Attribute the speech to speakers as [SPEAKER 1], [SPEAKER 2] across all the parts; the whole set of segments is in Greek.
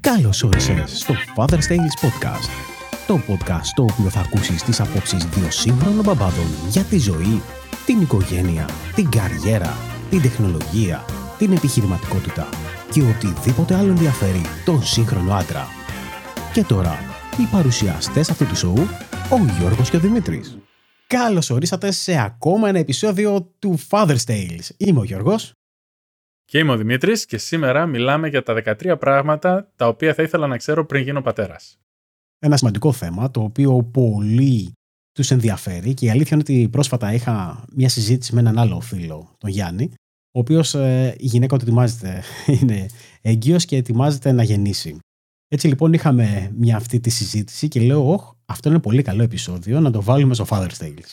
[SPEAKER 1] Καλώς όρισες στο Father's Tales Podcast. Το podcast στο οποίο θα ακούσεις τις απόψεις δύο σύγχρονων μπαμπάδων για τη ζωή, την οικογένεια, την καριέρα, την τεχνολογία, την επιχειρηματικότητα και οτιδήποτε άλλο ενδιαφέρει τον σύγχρονο άντρα. Και τώρα, οι παρουσιαστές αυτού του σοου, ο Γιώργος και ο Δημήτρης. Καλώς ορίσατε σε ακόμα ένα επεισόδιο του Father's Tales. Είμαι ο Γιώργος.
[SPEAKER 2] Και είμαι ο Δημήτρης και σήμερα μιλάμε για τα 13 πράγματα τα οποία θα ήθελα να ξέρω πριν γίνω πατέρας.
[SPEAKER 1] Ένα σημαντικό θέμα το οποίο πολύ τους ενδιαφέρει και η αλήθεια είναι ότι πρόσφατα είχα μια συζήτηση με έναν άλλο φίλο, τον Γιάννη, ο οποίος ε, η γυναίκα του ετοιμάζεται, είναι έγκυος και ετοιμάζεται να γεννήσει. Έτσι λοιπόν είχαμε μια αυτή τη συζήτηση και λέω, όχ, αυτό είναι πολύ καλό επεισόδιο να το βάλουμε στο Father's Tales.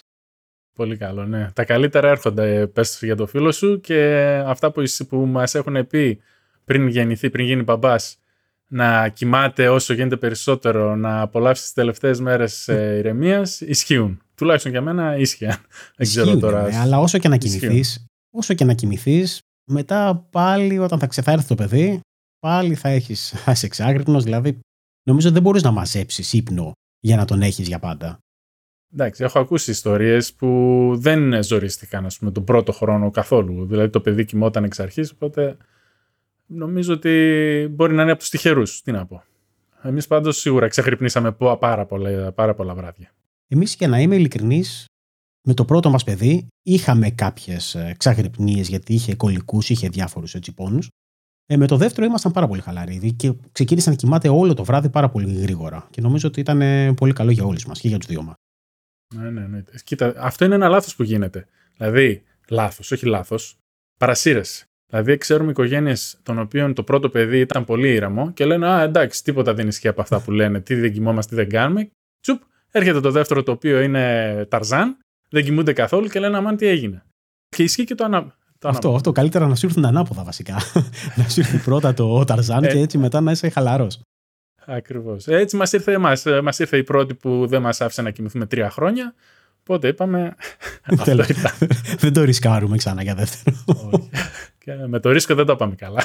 [SPEAKER 2] Πολύ καλό, ναι. Τα καλύτερα έρχονται, πες για το φίλο σου και αυτά που, που μας έχουν πει πριν γεννηθεί, πριν γίνει μπαμπάς, να κοιμάται όσο γίνεται περισσότερο, να απολαύσεις τις τελευταίες μέρες ε, ηρεμίας, ισχύουν. Τουλάχιστον για μένα ίσχυαν. Δεν ξέρω τώρα.
[SPEAKER 1] Ναι, αλλά όσο και να κοιμηθείς, όσο και να κοιμηθείς, μετά πάλι όταν θα ξεθάρθει το παιδί, πάλι θα έχεις εξάγρυπνος. Δηλαδή, νομίζω δεν μπορείς να μαζέψεις ύπνο για να τον έχεις για πάντα.
[SPEAKER 2] Εντάξει, έχω ακούσει ιστορίες που δεν ζορίστηκαν, ας πούμε, τον πρώτο χρόνο καθόλου. Δηλαδή, το παιδί κοιμόταν εξ αρχής, οπότε νομίζω ότι μπορεί να είναι από τους τυχερούς. Τι να πω. Εμείς πάντως σίγουρα ξεχρυπνήσαμε πάρα πολλά, πάρα πολλά βράδια.
[SPEAKER 1] Εμείς, για να είμαι ειλικρινής, με το πρώτο μας παιδί είχαμε κάποιες ξαγρυπνίε γιατί είχε κολλικού, είχε διάφορους πόνους. Ε, με το δεύτερο ήμασταν πάρα πολύ χαλαροί και ξεκίνησε να κοιμάται όλο το βράδυ πάρα πολύ γρήγορα. Και νομίζω ότι ήταν πολύ καλό για όλους μας και για τους δύο μας.
[SPEAKER 2] Ναι, ναι, ναι. Κοίτα, αυτό είναι ένα λάθος που γίνεται. Δηλαδή, λάθος, όχι λάθος, παρασύρεση. Δηλαδή, ξέρουμε οικογένειες των οποίων το πρώτο παιδί ήταν πολύ ήρεμο και λένε Α, εντάξει, τίποτα δεν ισχύει από αυτά που λένε. Τι δεν κοιμόμαστε, τι δεν κάνουμε. Τσουπ, έρχεται το δεύτερο το οποίο είναι Ταρζάν, δεν κοιμούνται καθόλου και λένε Αμάν, τι έγινε. Και ισχύει και το, ανα...
[SPEAKER 1] το αυτό, αυτό. Καλύτερα να σου έρθουν ανάποδα βασικά. να σου έρθει πρώτα το Ταρζάν και έτσι μετά να είσαι χαλαρός.
[SPEAKER 2] Ακριβώς. Έτσι μας ήρθε, μας, μας ήρθε η πρώτη που δεν μας άφησε να κοιμηθούμε τρία χρόνια. Οπότε είπαμε.
[SPEAKER 1] δεν το ρισκάρουμε ξανά για δεύτερο.
[SPEAKER 2] Και με το ρίσκο δεν το πάμε καλά.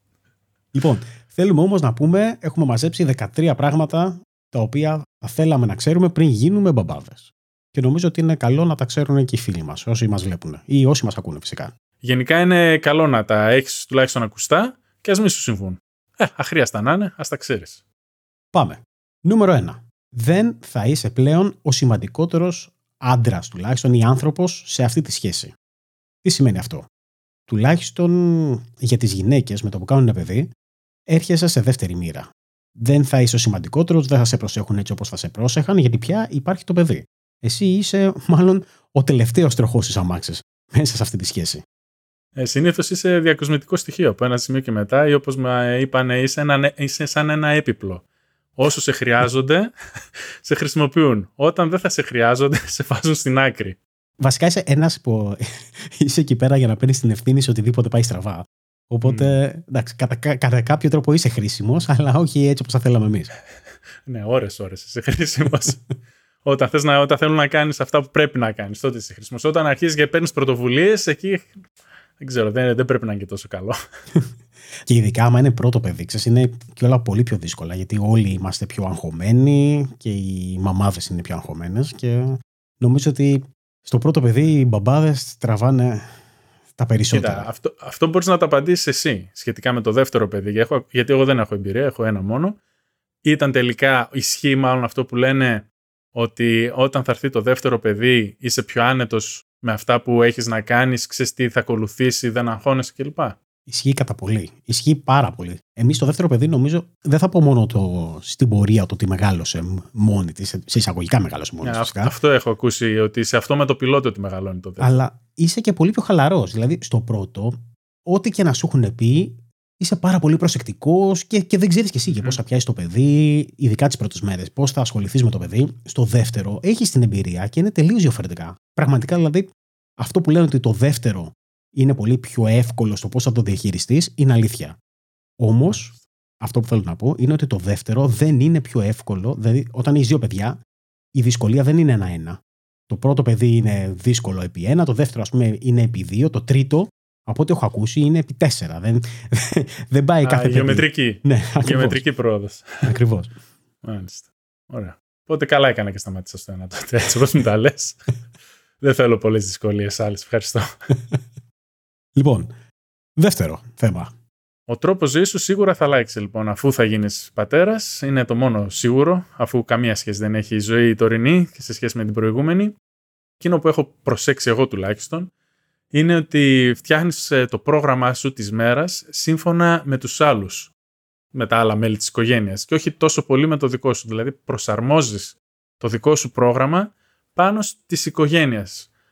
[SPEAKER 1] λοιπόν, θέλουμε όμως να πούμε, έχουμε μαζέψει 13 πράγματα τα οποία θα θέλαμε να ξέρουμε πριν γίνουμε μπαμπάδες. Και νομίζω ότι είναι καλό να τα ξέρουν και οι φίλοι μας, όσοι μας βλέπουν ή όσοι μας ακούνε φυσικά.
[SPEAKER 2] Γενικά είναι καλό να τα έχεις τουλάχιστον ακουστά και ας μην σου συμβούν. Ε, αχρίαστα να είναι, ας τα ξέρεις.
[SPEAKER 1] Πάμε. Νούμερο 1. Δεν θα είσαι πλέον ο σημαντικότερος άντρας, τουλάχιστον ή άνθρωπος σε αυτή τη σχέση. Τι σημαίνει αυτό; Τουλάχιστον για τις γυναίκες με το που κάνουν ένα παιδί, έρχεσαι σε δεύτερη μοίρα. Δεν θα είσαι ο σημαντικότερος, δεν θα σε προσέχουν έτσι όπως θα σε πρόσεχαν, γιατί πια υπάρχει το παιδί. Εσύ είσαι μάλλον ο τελευταίος τροχός της αμάξης μέσα σε αυτή τη σχέση.
[SPEAKER 2] Ε, Συνήθως είσαι διακοσμητικό στοιχείο από ένα σημείο και μετά, ή όπως με είπαν, είσαι, ένα, είσαι σαν ένα έπιπλο. Όσο σε χρειάζονται, σε χρησιμοποιούν. Όταν δεν θα σε χρειάζονται, σε βάζουν στην άκρη.
[SPEAKER 1] Βασικά είσαι ένας που είσαι εκεί πέρα για να παίρνεις την ευθύνη σε οτιδήποτε πάει στραβά. Οπότε, mm. εντάξει, κατά, κατά κάποιο τρόπο είσαι χρήσιμος, αλλά όχι έτσι όπως θα θέλαμε εμείς.
[SPEAKER 2] ναι, ώρε-ώρε είσαι χρήσιμος. όταν, θες να, όταν θέλουν να κάνεις αυτά που πρέπει να κάνεις, τότε είσαι χρήσιμος. Όταν αρχίζεις και παίρνεις πρωτοβουλίες, εκεί δεν ξέρω, δεν, δεν πρέπει να είναι και τόσο καλό.
[SPEAKER 1] και ειδικά άμα είναι πρώτο παιδί, ξέρεις, είναι και όλα πολύ πιο δύσκολα γιατί όλοι είμαστε πιο αγχωμένοι και οι μαμάδες είναι πιο αγχωμένες. Και νομίζω ότι στο πρώτο παιδί οι μπαμπάδες τραβάνε τα περισσότερα.
[SPEAKER 2] Κοίτα, αυτό, αυτό μπορείς να το απαντήσεις εσύ σχετικά με το δεύτερο παιδί. Έχω, γιατί εγώ δεν έχω εμπειρία, έχω ένα μόνο. Ήταν τελικά, ισχύει μάλλον αυτό που λένε ότι όταν θα έρθει το δεύτερο παιδί είσαι πιο άνετος με αυτά που έχεις να κάνεις, ξέρεις τι θα ακολουθήσει, δεν αγχώνεσαι κλπ.
[SPEAKER 1] Ισχύει κατά πολύ. Ισχύει πάρα πολύ. Εμείς το δεύτερο παιδί, νομίζω, δεν θα πω μόνο το στην πορεία το ότι μεγάλωσε μόνη της, σε εισαγωγικά μεγάλωσε μόνη
[SPEAKER 2] της. αυτό έχω ακούσει, ότι σε αυτό με το πιλότο ότι μεγαλώνει το δεύτερο.
[SPEAKER 1] Αλλά είσαι και πολύ πιο χαλαρός. Δηλαδή, στο πρώτο, ό,τι και να σου έχουν πει, είσαι πάρα πολύ προσεκτικός και, και δεν ξέρεις κι εσύ mm. πώς θα πιάσει το παιδί, ειδικά τις πρώτες μέρες, πώς θα ασχοληθείς με το παιδί. Στο δεύτερο, έχεις την εμπειρία και είναι τελείως διαφορετικά. Πραγματικά δηλαδή, αυτό που λένε ότι το δεύτερο είναι πολύ πιο εύκολο στο πώς θα το διαχειριστείς, είναι αλήθεια. Όμως, αυτό που θέλω να πω είναι ότι το δεύτερο δεν είναι πιο εύκολο. Δηλαδή, όταν έχει δύο παιδιά, η δυσκολία δεν είναι ένα-ένα. Το πρώτο παιδί είναι δύσκολο επί ένα, το δεύτερο, ας πούμε, είναι επί δύο, το τρίτο Από ό,τι έχω ακούσει είναι επί τέσσερα. Δεν, δεν πάει
[SPEAKER 2] Α,
[SPEAKER 1] κάθε παιδί.
[SPEAKER 2] γεωμετρική.
[SPEAKER 1] Ναι, ακριβώς.
[SPEAKER 2] Γεωμετρική πρόοδος.
[SPEAKER 1] ακριβώς.
[SPEAKER 2] Μάλιστα. Ωραία. Οπότε καλά έκανα και σταμάτησα στο ένα τότε. Έτσι όπως μου τα λες. Δεν θέλω πολλές δυσκολίες άλλε. Ευχαριστώ.
[SPEAKER 1] Λοιπόν, δεύτερο θέμα.
[SPEAKER 2] Ο τρόπος ζωής σου σίγουρα θα αλλάξει λοιπόν αφού θα γίνεις πατέρας. Είναι το μόνο σίγουρο, αφού καμία σχέση δεν έχει η ζωή η τωρινή σε σχέση με την προηγούμενη. Εκείνο που έχω προσέξει εγώ τουλάχιστον είναι ότι φτιάχνεις το πρόγραμμά σου της μέρας σύμφωνα με τους άλλους. Με τα άλλα μέλη της οικογένειας και όχι τόσο πολύ με το δικό σου. Δηλαδή, προσαρμόζεις το δικό σου πρόγραμμα πάνω τη οικογένεια.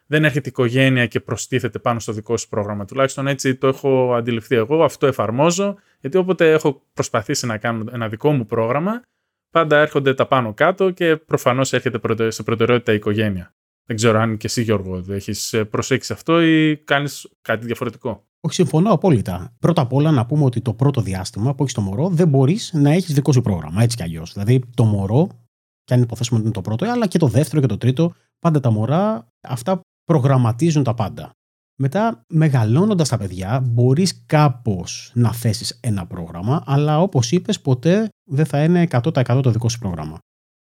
[SPEAKER 2] Δεν έρχεται η οικογένεια και προστίθεται πάνω στο δικό σου πρόγραμμα. Τουλάχιστον έτσι το έχω αντιληφθεί εγώ, αυτό εφαρμόζω, γιατί όποτε έχω προσπαθήσει να κάνω ένα δικό μου πρόγραμμα, πάντα έρχονται τα πάνω κάτω και προφανώς έρχεται σε προτεραιότητα η οικογένεια. Δεν ξέρω αν και εσύ, Γιώργο, έχεις προσέξει αυτό ή κάνεις κάτι διαφορετικό.
[SPEAKER 1] Όχι, συμφωνώ απόλυτα. Πρώτα απ' όλα να πούμε ότι το πρώτο διάστημα που έχεις το μωρό δεν μπορείς να έχεις δικό σου πρόγραμμα. Έτσι κι αλλιώς. Δηλαδή το μωρό, και αν υποθέσουμε ότι είναι το πρώτο, αλλά και το δεύτερο και το τρίτο, πάντα τα μωρά αυτά προγραμματίζουν τα πάντα. Μετά, μεγαλώνοντας τα παιδιά, μπορείς κάπως να θέσεις ένα πρόγραμμα, αλλά όπως είπες, ποτέ δεν θα είναι 100% το δικό σου πρόγραμμα.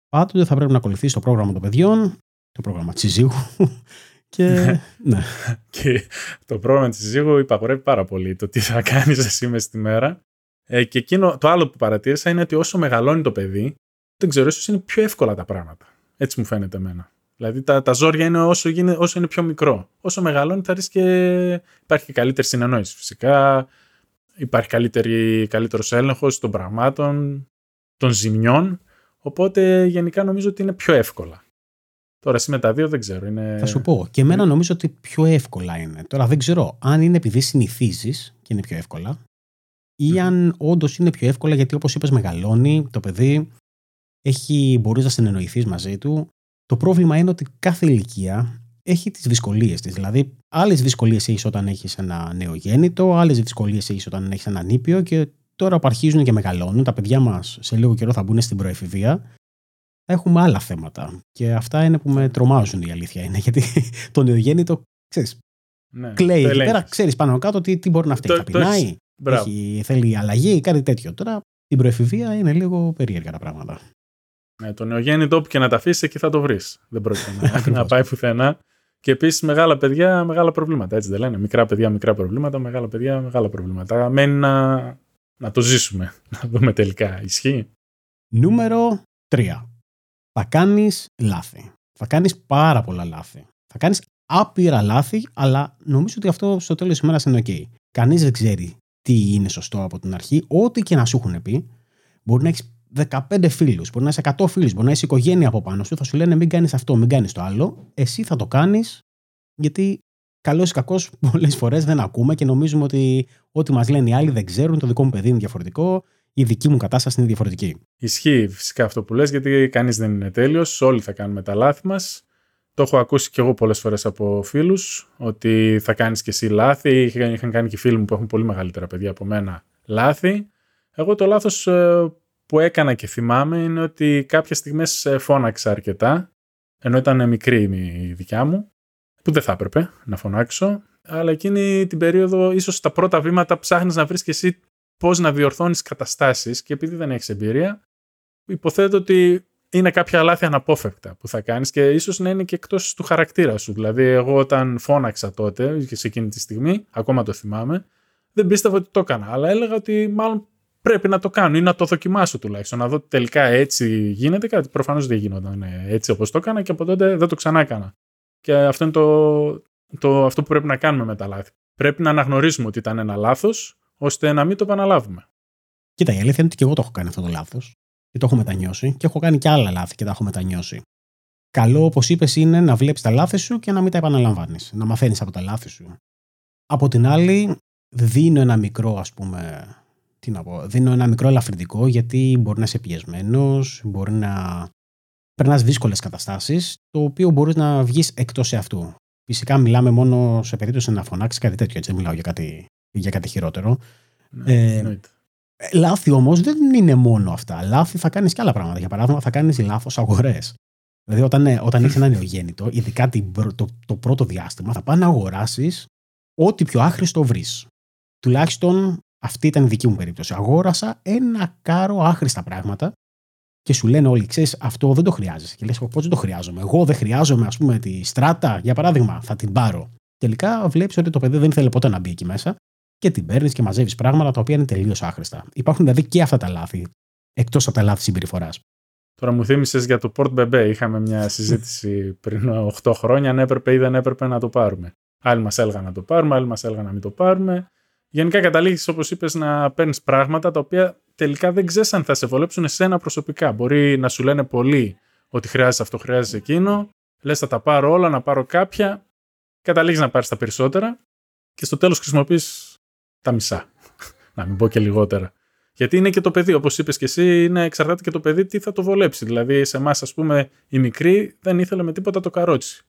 [SPEAKER 1] Πάντοτε θα πρέπει να ακολουθείς το πρόγραμμα των παιδιών, το πρόγραμμα της συζύγου. Και, ναι.
[SPEAKER 2] και το πρόγραμμα της συζύγου υπαγορεύει πάρα πολύ το τι θα κάνεις εσύ μες στη μέρα. Ε, και εκείνο, το άλλο που παρατήρησα είναι ότι όσο μεγαλώνει το παιδί, δεν ξέρω, ίσως είναι πιο εύκολα τα πράγματα. Έτσι μου φαίνεται εμένα. Δηλαδή τα, τα ζόρια είναι όσο, γίνει, όσο είναι πιο μικρό. Όσο μεγαλώνει θα ρίξει και υπάρχει και καλύτερη συνεννόηση φυσικά. Υπάρχει καλύτερη, καλύτερος έλεγχος των πραγμάτων, των ζημιών. Οπότε γενικά νομίζω ότι είναι πιο εύκολα. Τώρα εσύ με τα δύο δεν ξέρω. Είναι...
[SPEAKER 1] Θα σου πω. Και εμένα νομίζω ότι πιο εύκολα είναι. Τώρα δεν ξέρω αν είναι επειδή συνηθίζεις και είναι πιο εύκολα ή αν όντως είναι πιο εύκολα γιατί όπως είπες μεγαλώνει το παιδί, έχει, μπορείς να συνεννοηθείς μαζί του. Το πρόβλημα είναι ότι κάθε ηλικία έχει τις δυσκολίες της. Δηλαδή, άλλες δυσκολίες έχεις όταν έχεις ένα νεογέννητο, άλλες δυσκολίες έχεις όταν έχεις ένα νήπιο και τώρα που αρχίζουν και μεγαλώνουν, τα παιδιά μας σε λίγο καιρό θα μπουν στην προεφηβεία, έχουμε άλλα θέματα. Και αυτά είναι που με τρομάζουν η αλήθεια είναι. Γιατί το νεογέννητο, ξέρεις, ναι, κλαίει εκεί πέρα, ξέρεις πάνω κάτω τι, τι μπορεί να φταίει. Θα πεινάει, έχεις, θέλει αλλαγή, κάτι τέτοιο. Τώρα την προεφηβεία είναι λίγο περίεργα τα πράγματα.
[SPEAKER 2] Ναι, το νεογέννητο όπου και να τα αφήσεις, εκεί θα το βρεις. Δεν πρόκειται να, να πάει πουθενά. Και επίσης μεγάλα παιδιά, μεγάλα προβλήματα. Έτσι δεν λένε. Μικρά παιδιά, μικρά προβλήματα. Μεγάλα παιδιά, μεγάλα προβλήματα. Μένει να, να το ζήσουμε. Να δούμε τελικά. Ισχύει;
[SPEAKER 1] Νούμερο 3. Θα κάνεις λάθη. Θα κάνεις πάρα πολλά λάθη. Θα κάνεις άπειρα λάθη, αλλά νομίζω ότι αυτό στο τέλος της ημέρας είναι OK. Κανείς δεν ξέρει τι είναι σωστό από την αρχή. Ό,τι και να σου έχουν πει, μπορεί να έχεις 15 φίλους, μπορεί να είσαι 100 φίλους, μπορεί να είσαι οικογένεια από πάνω σου, θα σου λένε μην κάνεις αυτό, μην κάνεις το άλλο. Εσύ θα το κάνεις, γιατί καλός ή κακός πολλές φορές δεν ακούμε και νομίζουμε ότι ό,τι μας λένε οι άλλοι δεν ξέρουν, το δικό μου παιδί είναι διαφορετικό, η δική μου κατάσταση είναι διαφορετική.
[SPEAKER 2] Ισχύει φυσικά αυτό που λες, γιατί κανείς δεν είναι τέλειος, όλοι θα κάνουμε τα λάθη μας. Το έχω ακούσει και εγώ πολλές φορές από φίλους, ότι θα κάνεις και εσύ λάθη. Είχαν κάνει και φίλοι μου που έχουν πολύ μεγαλύτερα παιδιά από μένα λάθη. Εγώ το λάθος ε, που έκανα και θυμάμαι είναι ότι κάποιες στιγμές ε, φώναξα αρκετά, ενώ ήταν μικρή η δικιά μου, που δεν θα έπρεπε να φωνάξω, αλλά εκείνη την περίοδο ίσως τα πρώτα βήματα ψάχνεις να βρεις και εσύ πώς να διορθώνεις καταστάσεις και επειδή δεν έχεις εμπειρία, υποθέτω ότι είναι κάποια λάθη αναπόφευκτα που θα κάνεις και ίσως να είναι και εκτός του χαρακτήρα σου. Δηλαδή εγώ όταν φώναξα τότε και σε εκείνη τη στιγμή, ακόμα το θυμάμαι, δεν πίστευα ότι το έκανα, αλλά έλεγα ότι μάλλον πρέπει να το κάνω ή να το δοκιμάσω τουλάχιστον. Να δω ότι τελικά έτσι γίνεται κάτι. Προφανώς δεν γινόταν έτσι όπως το έκανα και από τότε δεν το ξανά έκανα. Και αυτό είναι το, το, αυτό που πρέπει να κάνουμε με τα λάθη. Πρέπει να αναγνωρίσουμε ότι ήταν ένα λάθος, ώστε να μην το επαναλάβουμε.
[SPEAKER 1] Κοίτα, η αλήθεια είναι ότι και εγώ το έχω κάνει αυτό το λάθος. Και το έχω μετανιώσει. Και έχω κάνει και άλλα λάθη και τα έχω μετανιώσει. Καλό, όπως είπες, είναι να βλέπεις τα λάθη σου και να μην τα επαναλαμβάνεις. Να μαθαίνεις από τα λάθη σου. Από την άλλη, δίνω ένα μικρό, ας πούμε, τι να πω, δίνω ένα μικρό ελαφρυντικό γιατί μπορεί να είσαι πιεσμένος, μπορεί να περνάς δύσκολες καταστάσεις, το οποίο μπορείς να βγεις εκτός αυτού. Φυσικά μιλάμε μόνο σε περίπτωση να φωνάξεις κάτι τέτοιο, έτσι δεν μιλάω για κάτι, για κάτι χειρότερο.
[SPEAKER 2] Ναι, ε,
[SPEAKER 1] λάθη όμως δεν είναι μόνο αυτά. Λάθη θα κάνεις και άλλα πράγματα. Για παράδειγμα, θα κάνεις λάθος αγορές. Δηλαδή, όταν, όταν έχεις ένα νεογέννητο, ειδικά το, το πρώτο διάστημα, θα πάει να αγοράσεις ό,τι πιο άχρηστο βρεις. Τουλάχιστον αυτή ήταν η δική μου περίπτωση. Αγόρασα ένα κάρο άχρηστα πράγματα και σου λένε όλοι, ξέρεις, αυτό δεν το χρειάζεσαι. Και λες, πώς δεν το χρειάζομαι; Εγώ δεν χρειάζομαι, ας πούμε, τη στράτα, για παράδειγμα, θα την πάρω. Τελικά βλέπεις ότι το παιδί δεν ήθελε ποτέ να μπει εκεί μέσα και την παίρνεις και μαζεύεις πράγματα τα οποία είναι τελείως άχρηστα. Υπάρχουν δηλαδή και αυτά τα λάθη, εκτός από τα λάθη συμπεριφοράς.
[SPEAKER 2] Τώρα μου θύμισες για το Port Bebe. Είχαμε μια συζήτηση πριν 8 χρόνια αν έπρεπε ή δεν έπρεπε να το πάρουμε. Άλλοι μας έλεγαν να το πάρουμε, άλλοι μας έλεγαν να μην το πάρουμε. Γενικά καταλήγεις, όπως είπες, να παίρνεις πράγματα τα οποία τελικά δεν ξέρεις αν θα σε βολέψουν εσένα προσωπικά. Μπορεί να σου λένε πολύ ότι χρειάζεται αυτό, χρειάζεται εκείνο. Λες, θα τα πάρω όλα, να πάρω κάποια. Καταλήγεις να πάρεις τα περισσότερα και στο τέλος χρησιμοποιείς τα μισά. να μην πω και λιγότερα. Γιατί είναι και το παιδί, όπως είπες και εσύ, είναι εξαρτάται και το παιδί τι θα το βολέψει. Δηλαδή, σε εμάς, ας πούμε, η μικρή δεν ήθελε με τίποτα το καρότσι.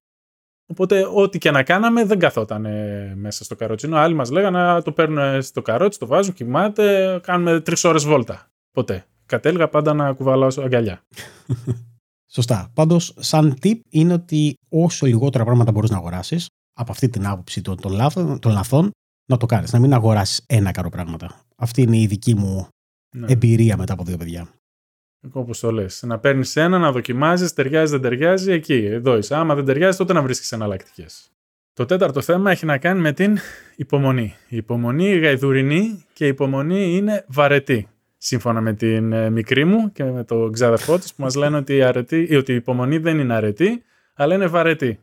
[SPEAKER 2] Οπότε, ό,τι και να κάναμε, δεν καθόταν μέσα στο καρότσι. Ενώ άλλοι μας λέγανε το παίρνουν στο καρότσι, το βάζουν, κοιμάται, κάνουμε τρεις ώρες βόλτα. Ποτέ. Κατέληγα πάντα να κουβαλάω αγκαλιά.
[SPEAKER 1] Σωστά. Πάντως, σαν tip είναι ότι όσο λιγότερα πράγματα μπορείς να αγοράσεις, από αυτή την άποψη των, των, λάθων, των λαθών, να το κάνεις. Να μην αγοράσεις ένα καρό πράγματα. Αυτή είναι η δική μου ναι. εμπειρία μετά από δύο παιδιά.
[SPEAKER 2] Όπω το λες. Να παίρνεις ένα, να δοκιμάζεις, ταιριάζει, δεν ταιριάζει, εκεί, εδώ είσαι. Άμα δεν ταιριάζει, τότε να βρίσκεις εναλλακτικές. Το τέταρτο θέμα έχει να κάνει με την υπομονή. Η υπομονή η γαϊδουρινή και η υπομονή είναι βαρετή. Σύμφωνα με την ε, μικρή μου και με τον ξάδερφό της που μας λένε ότι η, αρετή, ότι η υπομονή δεν είναι αρετή, αλλά είναι βαρετή.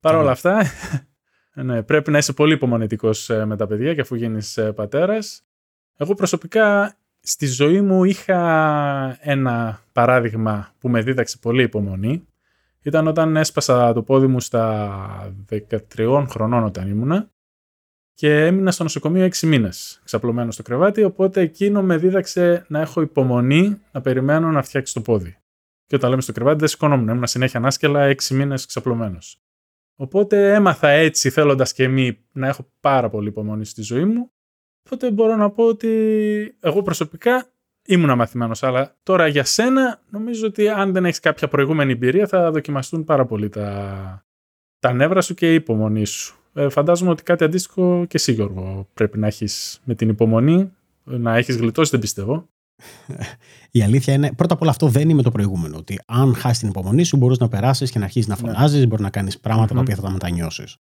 [SPEAKER 2] Παρ' όλα αυτά, ναι, πρέπει να είσαι πολύ υπομονετικό ε, με τα παιδιά και αφού γίνεις ε, πατέρας. Εγώ προσωπικά στη ζωή μου είχα ένα παράδειγμα που με δίδαξε πολύ υπομονή. Ήταν όταν έσπασα το πόδι μου στα 13 χρονών όταν ήμουνα και έμεινα στο νοσοκομείο 6 μήνες ξαπλωμένο στο κρεβάτι, οπότε εκείνο με δίδαξε να έχω υπομονή να περιμένω να φτιάξει το πόδι. Και όταν λέμε στο κρεβάτι δεν σηκώνομουν, ήμουν συνέχεια ανάσκελα 6 μήνες ξαπλωμένος. Οπότε έμαθα έτσι θέλοντας και μη να έχω πάρα πολύ υπομονή στη ζωή μου Οπότε μπορώ να πω ότι εγώ προσωπικά ήμουν μαθημένος. Αλλά τώρα για σένα νομίζω ότι αν δεν έχεις κάποια προηγούμενη εμπειρία θα δοκιμαστούν πάρα πολύ τα, τα νεύρα σου και η υπομονή σου. Ε, φαντάζομαι ότι κάτι αντίστοιχο και εσύ Γιώργο πρέπει να έχεις με την υπομονή. Να έχεις γλιτώσει δεν πιστεύω.
[SPEAKER 1] Η αλήθεια είναι, πρώτα απ' όλα αυτό δεν είναι με το προηγούμενο. Ότι αν χάσεις την υπομονή σου, μπορείς να περάσεις και να αρχίσεις να φωνάζεις, ναι. μπορεί να κάνεις πράγματα τα οποία θα τα μετανιώσεις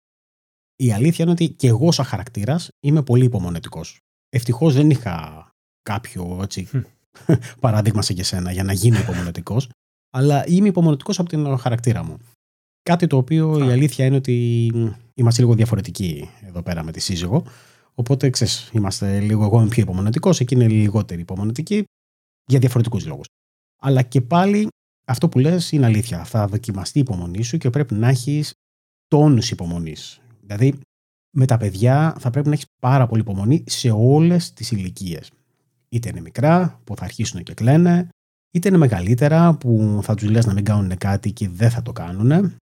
[SPEAKER 1] η αλήθεια είναι ότι και εγώ σαν χαρακτήρας είμαι πολύ υπομονετικός. Ευτυχώς δεν είχα κάποιο έτσι, παράδειγμα σε και σένα για να γίνω υπομονετικός, αλλά είμαι υπομονετικός από την χαρακτήρα μου. Κάτι το οποίο η αλήθεια είναι ότι είμαστε λίγο διαφορετικοί εδώ πέρα με τη σύζυγο. Οπότε ξέρεις, είμαστε λίγο. Εγώ είμαι πιο υπομονετικός, εκείνη είναι λιγότερη υπομονετική για διαφορετικούς λόγους. Αλλά και πάλι αυτό που λες είναι αλήθεια. Θα δοκιμαστεί η υπομονή σου και πρέπει να έχεις τόνους υπομονής. Δηλαδή, με τα παιδιά θα πρέπει να έχεις πάρα πολύ υπομονή σε όλες τις ηλικίες. Είτε είναι μικρά, που θα αρχίσουν και κλαίνε, είτε είναι μεγαλύτερα, που θα τους λες να μην κάνουν κάτι και δεν θα το κάνουν,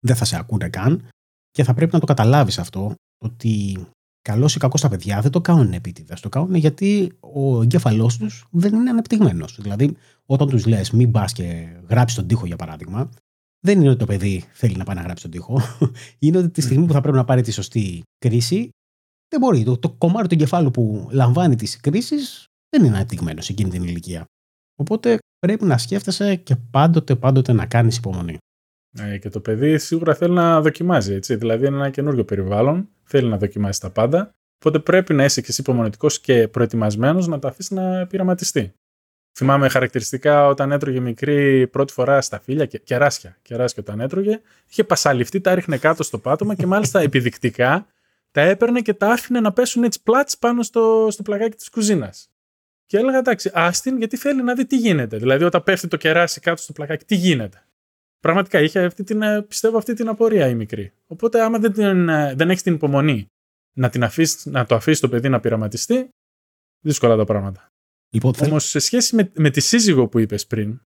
[SPEAKER 1] δεν θα σε ακούνε καν. Και θα πρέπει να το καταλάβεις αυτό, ότι καλό ή κακό τα παιδιά δεν το κάνουν επίτηδες. Το κάνουν γιατί ο εγκέφαλός τους δεν είναι ανεπτυγμένος. Δηλαδή, όταν τους λες, μην πας και γράψεις τον τοίχο, για παράδειγμα, δεν είναι ότι το παιδί θέλει να πάει να γράψει τον τοίχο. είναι ότι τη στιγμή που θα πρέπει να πάρει τη σωστή κρίση, δεν μπορεί. Το, το κομμάτι του εγκεφάλου που λαμβάνει τις κρίσεις δεν είναι αναπτυγμένο σε εκείνη την ηλικία. Οπότε πρέπει να σκέφτεσαι και πάντοτε, πάντοτε να κάνεις υπομονή.
[SPEAKER 2] Ε, και το παιδί σίγουρα θέλει να δοκιμάζει. Έτσι. Δηλαδή είναι ένα καινούριο περιβάλλον, θέλει να δοκιμάσει τα πάντα. Οπότε πρέπει να είσαι και εσύ υπομονετικό και προετοιμασμένος να τα αφήσεις να πειραματιστεί. Θυμάμαι χαρακτηριστικά όταν έτρωγε μικρή πρώτη φορά στα φίλια, και, κεράσια, κεράσια όταν έτρωγε, είχε πασαλιφτεί, τα ρίχνε κάτω στο πάτωμα και μάλιστα επιδεικτικά τα έπαιρνε και τα άφηνε να πέσουν έτσι πλάτς πάνω στο, στο πλαγάκι της κουζίνας. Και έλεγα εντάξει, άστιν γιατί θέλει να δει τι γίνεται; Δηλαδή, όταν πέφτει το κεράσι κάτω στο πλακάκι, τι γίνεται; Πραγματικά είχε αυτή την, ε, πιστεύω αυτή την απορία η μικρή. Οπότε, άμα δεν, ε, δεν έχεις την υπομονή να, την αφήσεις, να το αφήσεις το παιδί να πειραματιστεί, δύσκολα τα πράγματα. Λοιπόν, Όμως, σε σχέση με, με τη σύζυγο που είπες πριν,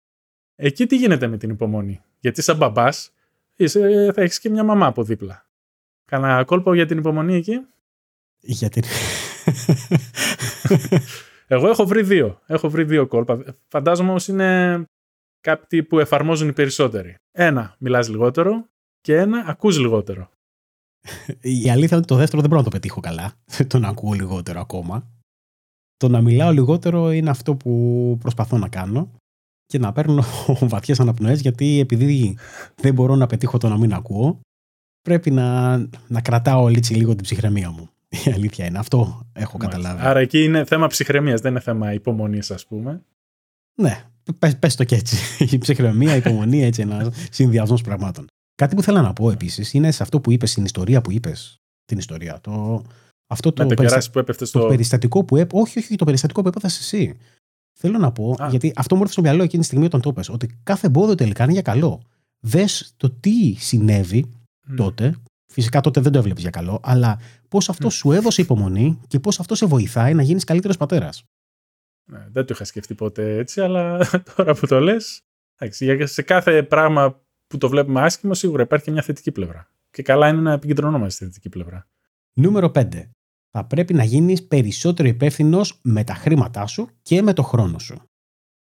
[SPEAKER 2] εκεί τι γίνεται με την υπομονή; Γιατί σαν μπαμπάς θα έχεις και μια μαμά από δίπλα. Κάνα κόλπο για την υπομονή εκεί;
[SPEAKER 1] Για την.
[SPEAKER 2] Εγώ έχω βρει δύο. Έχω βρει δύο κόλπα. Φαντάζομαι όμως είναι κάποιοι που εφαρμόζουν οι περισσότεροι. Ένα, μιλάς λιγότερο και ένα, ακούς λιγότερο.
[SPEAKER 1] Η αλήθεια είναι ότι το δεύτερο δεν μπορώ να το πετύχω καλά. Το να ακούω λιγότερο ακόμα. Το να μιλάω λιγότερο είναι αυτό που προσπαθώ να κάνω και να παίρνω βαθιές αναπνοές γιατί επειδή δεν μπορώ να πετύχω το να μην ακούω, πρέπει να, να κρατάω έτσι λίγο την ψυχραιμία μου. Η αλήθεια είναι. Αυτό έχω καταλάβει.
[SPEAKER 2] Άρα εκεί είναι θέμα ψυχραιμίας, δεν είναι θέμα υπομονής, ας πούμε.
[SPEAKER 1] Ναι, πες, το και έτσι. Η ψυχραιμία, η υπομονή, έτσι ένας συνδυασμός πραγμάτων. Κάτι που θέλω να πω επίσης είναι σε αυτό που είπες, στην ιστορία που είπες. Την ιστορία. Το, αυτό το,
[SPEAKER 2] περιστα... που έπεφτε στο...
[SPEAKER 1] το περιστατικό που έπ... Όχι, όχι, το περιστατικό που έπαθες εσύ. Θέλω να πω, γιατί αυτό μου έρθει στο μυαλό εκείνη τη στιγμή όταν το πες, ότι κάθε εμπόδιο τελικά είναι για καλό. Δες το τι συνέβη τότε. Φυσικά τότε δεν το έβλεπες για καλό, αλλά πώς αυτό σου έδωσε υπομονή και πώς αυτό σε βοηθάει να γίνεις καλύτερος πατέρας.
[SPEAKER 2] Ναι, δεν το είχα σκεφτεί ποτέ έτσι, αλλά τώρα που το λες. Σε κάθε πράγμα που το βλέπουμε άσχημο, σίγουρα υπάρχει και μια θετική πλευρά. Και καλά είναι να επικεντρωνόμαστε στη θετική πλευρά.
[SPEAKER 1] Νούμερο 5. Θα πρέπει να γίνεις περισσότερο υπεύθυνος με τα χρήματά σου και με το χρόνο σου.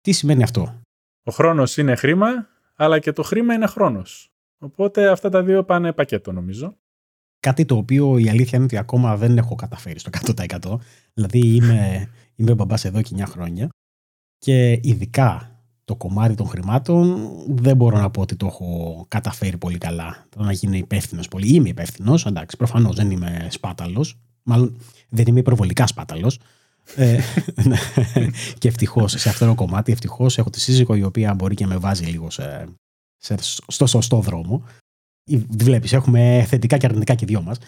[SPEAKER 1] Τι σημαίνει αυτό;
[SPEAKER 2] Ο χρόνος είναι χρήμα, αλλά και το χρήμα είναι χρόνος. Οπότε αυτά τα δύο πάνε πακέτο, νομίζω.
[SPEAKER 1] Κάτι το οποίο η αλήθεια είναι ότι ακόμα δεν έχω καταφέρει στο 100%. Δηλαδή είμαι, είμαι μπαμπάς εδώ και 9 χρόνια και ειδικά το κομμάτι των χρημάτων δεν μπορώ να πω ότι το έχω καταφέρει πολύ καλά. Το να γίνω υπεύθυνος πολύ. Είμαι υπεύθυνος, εντάξει, προφανώς δεν είμαι σπάταλος. Μάλλον δεν είμαι υπερβολικά σπάταλος. ε, ναι. και ευτυχώς σε αυτό το κομμάτι, ευτυχώς έχω τη σύζυγο η οποία μπορεί και με βάζει λίγο σε, σε, στο σωστό δρόμο. Βλέπεις, έχουμε θετικά και αρνητικά και δυο μας.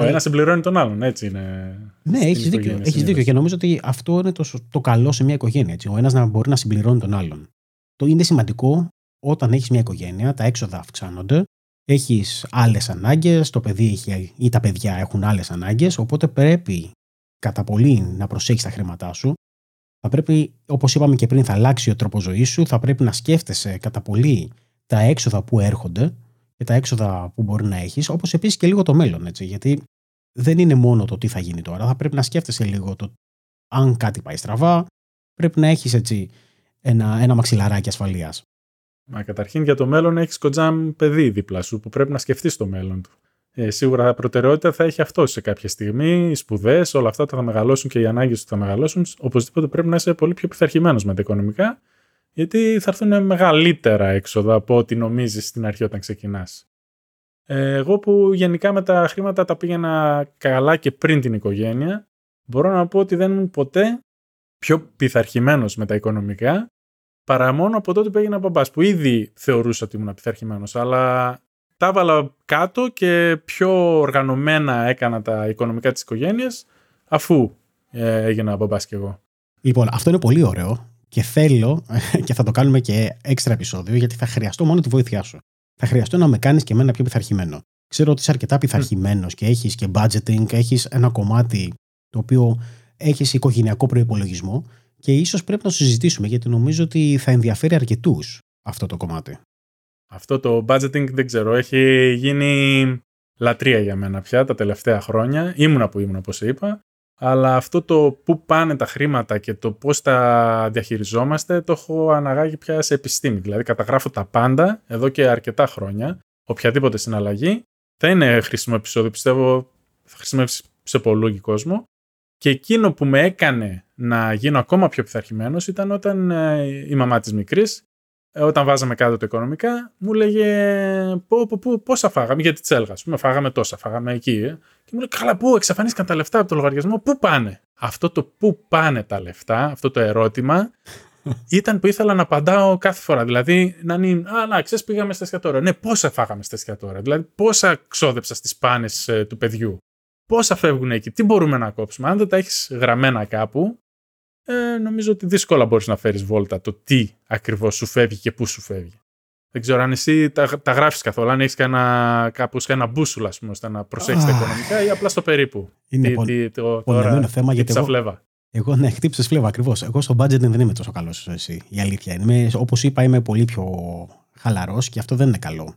[SPEAKER 2] Ο ένας συμπληρώνει τον άλλον, έτσι είναι.
[SPEAKER 1] Ναι, έχεις δίκιο. Έχεις δίκιο. Και νομίζω ότι αυτό είναι το, το καλό σε μια οικογένεια. Έτσι. Ο ένας να μπορεί να συμπληρώνει τον άλλον. Το είναι σημαντικό όταν έχεις μια οικογένεια, τα έξοδα αυξάνονται, έχεις άλλες ανάγκες, το παιδί έχει, ή τα παιδιά έχουν άλλες ανάγκες, οπότε πρέπει κατά πολύ να προσέχεις τα χρήματά σου. Θα πρέπει, όπως είπαμε και πριν, θα αλλάξει ο τρόπος ζωής σου, θα πρέπει να σκέφτεσαι κατά πολύ τα έξοδα που έρχονται και τα έξοδα που μπορεί να έχεις, όπως επίσης και λίγο το μέλλον. Έτσι, γιατί δεν είναι μόνο το τι θα γίνει τώρα. Θα πρέπει να σκέφτεσαι λίγο το αν κάτι πάει στραβά. Πρέπει να έχεις έτσι ένα, ένα μαξιλαράκι ασφαλείας.
[SPEAKER 2] Μα καταρχήν για το μέλλον έχεις κοντζάμ παιδί δίπλα σου που πρέπει να σκεφτείς το μέλλον του. Ε, σίγουρα προτεραιότητα θα έχει αυτό σε κάποια στιγμή. Οι σπουδές, όλα αυτά θα μεγαλώσουν και οι ανάγκες του θα μεγαλώσουν. Οπωσδήποτε πρέπει να είσαι πολύ πιο πειθαρχημένος με τα οικονομικά γιατί θα έρθουν μεγαλύτερα έξοδα από ό,τι νομίζεις στην αρχή όταν ξεκινάς. Ε, εγώ που γενικά με τα χρήματα τα πήγαινα καλά και πριν την οικογένεια, μπορώ να πω ότι δεν ήμουν ποτέ πιο πειθαρχημένος με τα οικονομικά, παρά μόνο από τότε που έγινα μπαμπάς, που ήδη θεωρούσα ότι ήμουν πειθαρχημένος, αλλά τα έβαλα κάτω και πιο οργανωμένα έκανα τα οικονομικά της οικογένειας, αφού ε, έγινα μπαμπάς κι εγώ.
[SPEAKER 1] Λοιπόν, αυτό είναι πολύ ωραίο και θέλω, και θα το κάνουμε και έξτρα επεισόδιο, γιατί θα χρειαστώ μόνο τη βοήθειά σου. Θα χρειαστώ να με κάνεις και εμένα πιο πειθαρχημένο. Ξέρω ότι είσαι αρκετά πειθαρχημένος και έχεις και budgeting, έχεις ένα κομμάτι το οποίο έχεις οικογενειακό προπολογισμό και ίσως πρέπει να το συζητήσουμε γιατί νομίζω ότι θα ενδιαφέρει αρκετούς αυτό το κομμάτι.
[SPEAKER 2] Αυτό το budgeting δεν ξέρω, έχει γίνει λατρεία για μένα πια τα τελευταία χρόνια. Ήμουνα που ήμουνα, όπως είπα αλλά αυτό το πού πάνε τα χρήματα και το πώς τα διαχειριζόμαστε το έχω αναγάγει πια σε επιστήμη. Δηλαδή καταγράφω τα πάντα εδώ και αρκετά χρόνια, οποιαδήποτε συναλλαγή. Θα είναι χρήσιμο επεισόδιο, πιστεύω θα χρησιμεύσει σε πολλού κόσμο. Και εκείνο που με έκανε να γίνω ακόμα πιο πειθαρχημένος ήταν όταν ε, η μαμά της μικρής ε, όταν βάζαμε κάτω το οικονομικά, μου λέγε πό, πό, πό, πόσα φάγαμε, γιατί τσέλγα. Α πούμε, φάγαμε τόσα, φάγαμε εκεί. Ε. Και μου λέει, Καλά, πού εξαφανίστηκαν τα λεφτά από το λογαριασμό, πού πάνε. Αυτό το πού πάνε τα λεφτά, αυτό το ερώτημα, ήταν που ήθελα να απαντάω κάθε φορά. Δηλαδή, να είναι, Α, να ξέρεις, πήγαμε στα εστιατόρια. Ναι, πόσα φάγαμε στα εστιατόρια. Δηλαδή, πόσα ξόδεψα στις πάνες ε, του παιδιού. Πόσα φεύγουν εκεί, τι μπορούμε να κόψουμε. Αν δεν τα έχεις γραμμένα κάπου, ε, νομίζω ότι δύσκολα μπορείς να φέρεις βόλτα το τι ακριβώς σου φεύγει και πού σου φεύγει. Δεν ξέρω αν εσύ τα, τα γράφεις καθόλου, αν έχεις κάπως ένα μπούσουλα, πούμε, ώστε να προσέχει τα οικονομικά ή απλά στο περίπου.
[SPEAKER 1] Είναι τι, πολύ, το, τώρα, θέμα γιατί. Εγώ, φλέβα. εγώ ναι, χτύπησε φλέβα ακριβώς. Εγώ στο budget δεν είμαι τόσο καλός εσύ. Η αλήθεια είναι. Όπως είπα, είμαι πολύ πιο χαλαρός και αυτό δεν είναι καλό.